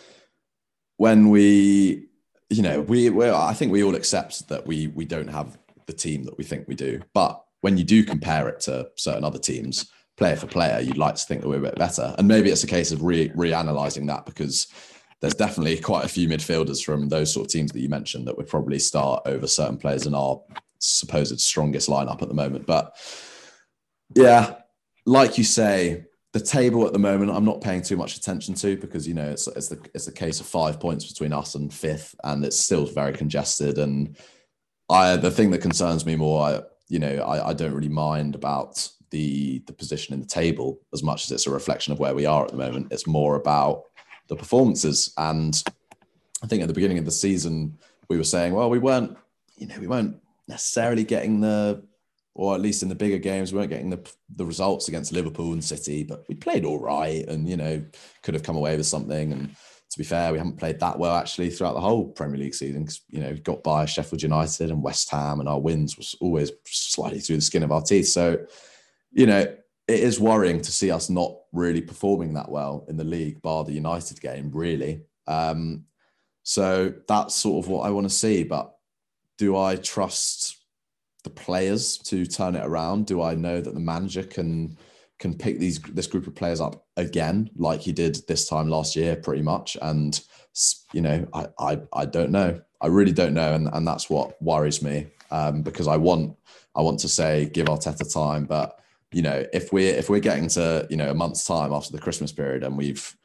when we you know we we I think we all accept that we we don't have the team that we think we do, but when you do compare it to certain other teams, player for player, you'd like to think that we're a bit better, and maybe it's a case of re reanalyzing that because. There's definitely quite a few midfielders from those sort of teams that you mentioned that would probably start over certain players in our supposed strongest lineup at the moment. But yeah, like you say, the table at the moment, I'm not paying too much attention to because you know it's it's the it's a case of five points between us and fifth, and it's still very congested. And I the thing that concerns me more, I you know, I, I don't really mind about the the position in the table as much as it's a reflection of where we are at the moment. It's more about the performances. And I think at the beginning of the season, we were saying, well, we weren't, you know, we weren't necessarily getting the, or at least in the bigger games, we weren't getting the the results against Liverpool and City, but we played all right, and you know, could have come away with something. And to be fair, we haven't played that well actually throughout the whole Premier League season. You know, got by Sheffield United and West Ham, and our wins was always slightly through the skin of our teeth. So, you know, it is worrying to see us not really performing that well in the league, bar the United game, really. Um, so that's sort of what I want to see. But do I trust the players to turn it around? Do I know that the manager can can pick these this group of players up again, like he did this time last year, pretty much? And you know, I I, I don't know. I really don't know, and, and that's what worries me um, because I want I want to say give Arteta time, but you know, if we're if we're getting to you know a month's time after the Christmas period and we've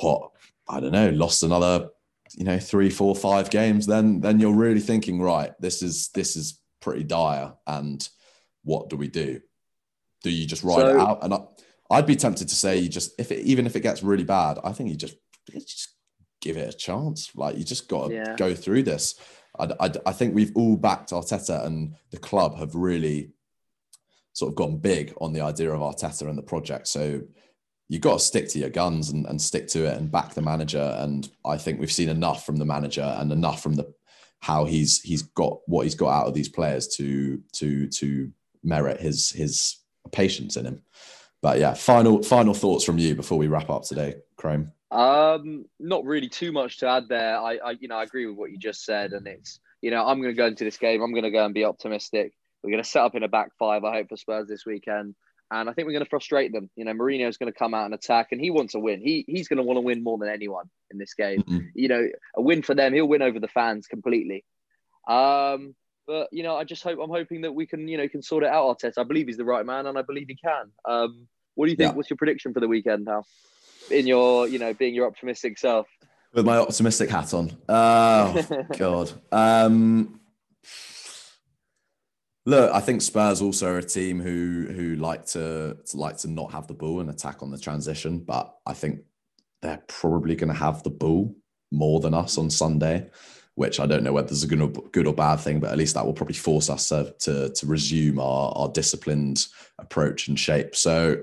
what I don't know lost another you know three, four, five games, then then you're really thinking right, this is this is pretty dire, and what do we do? Do you just ride so, it out? And I, I'd be tempted to say you just if it, even if it gets really bad, I think you just just give it a chance. Like you just got to yeah. go through this. I, I, I think we've all backed Arteta and the club have really sort of gone big on the idea of Arteta and the project. So you've got to stick to your guns and, and stick to it and back the manager. And I think we've seen enough from the manager and enough from the how he's he's got what he's got out of these players to to to merit his his patience in him. But yeah, final final thoughts from you before we wrap up today, Krame. Um, not really too much to add there. I, I you know I agree with what you just said, and it's you know I'm going to go into this game. I'm going to go and be optimistic. We're going to set up in a back five, I hope, for Spurs this weekend. And I think we're going to frustrate them. You know, Mourinho's going to come out and attack, and he wants to win. He he's going to want to win more than anyone in this game. Mm-hmm. You know, a win for them, he'll win over the fans completely. Um, but you know, I just hope I'm hoping that we can, you know, can sort it out. Arteta, I believe he's the right man, and I believe he can. Um, what do you think? Yeah. What's your prediction for the weekend now? In your, you know, being your optimistic self. With my optimistic hat on. Oh (laughs) God. Um, Look, I think Spurs also are a team who who like to, to like to not have the ball and attack on the transition, but I think they're probably going to have the ball more than us on Sunday, which I don't know whether it's a good or, good or bad thing, but at least that will probably force us to to, to resume our, our disciplined approach and shape. So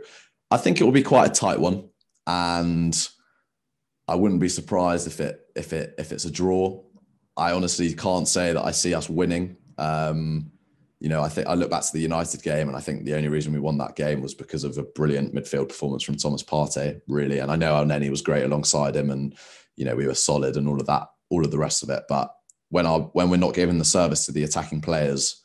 I think it will be quite a tight one, and I wouldn't be surprised if it if it if it's a draw. I honestly can't say that I see us winning. Um, you know, I think I look back to the United game, and I think the only reason we won that game was because of a brilliant midfield performance from Thomas Partey, really. And I know Elneny was great alongside him, and you know we were solid and all of that, all of the rest of it. But when our when we're not giving the service to the attacking players,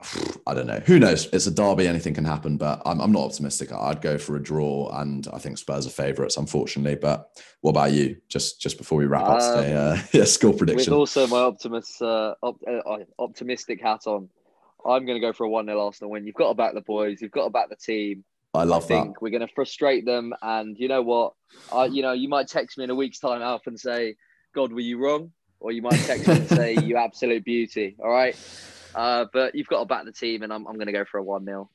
(sighs) I don't know. Who knows? It's a derby; anything can happen. But I'm, I'm not optimistic. I'd go for a draw, and I think Spurs are favourites, unfortunately. But what about you? Just just before we wrap up today, uh, (laughs) yeah, score prediction. With also my optimist, uh, op- uh, optimistic hat on. I'm going to go for a 1 0 Arsenal win. You've got to back the boys, you've got to back the team. I love I think that. We're going to frustrate them. And you know what? I, you know, you might text me in a week's time, Alf, and say, God, were you wrong? Or you might text me and say, (laughs) You absolute beauty. All right. Uh, but you've got to back the team, and I'm, I'm going to go for a 1 0.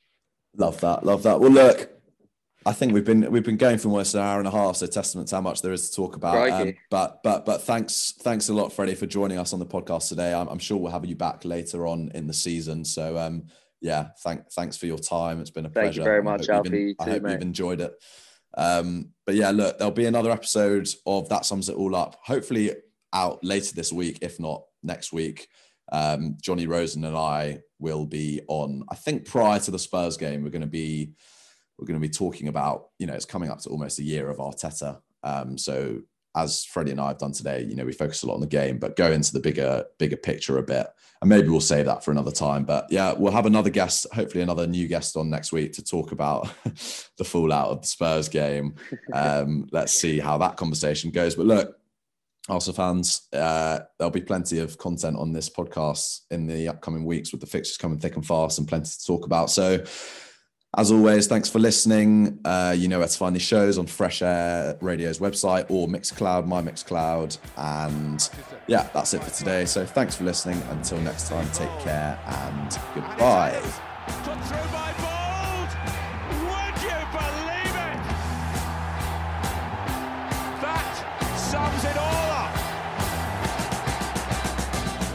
Love that. Love that. Well, look, I think we've been we've been going for almost an hour and a half, so testament to how much there is to talk about. Um, but but but thanks thanks a lot, Freddy, for joining us on the podcast today. I'm, I'm, sure we'll have you back later on in the season. So um, yeah, thank thanks for your time. It's been a Thank pleasure. Thank you very much, Alfie. I hope, you've enjoyed it. Um, but yeah, look, there'll be another episode of that sums it all up. Hopefully out later this week, if not next week. Um, Johnny Rosen and I will be on. I think prior to the Spurs game, we're going to be we're going to be talking about, you know, it's coming up to almost a year of Arteta. Um, so as Freddy and I have done today, you know, we focus a lot on the game, but go into the bigger, bigger picture a bit. And maybe we'll save that for another time. But yeah, we'll have another guest, hopefully another new guest on next week to talk about (laughs) the fallout of the Spurs game. Um, (laughs) let's see how that conversation goes. But look, also fans, uh, there'll be plenty of content on this podcast in the upcoming weeks with the fixtures coming thick and fast and plenty to talk about. So as always, thanks for listening. Uh, you know where to find these shows on Fresh Air Radio's website or Mixcloud, my Mixcloud. And yeah, that's it for today. So thanks for listening. Until next time, take care and goodbye.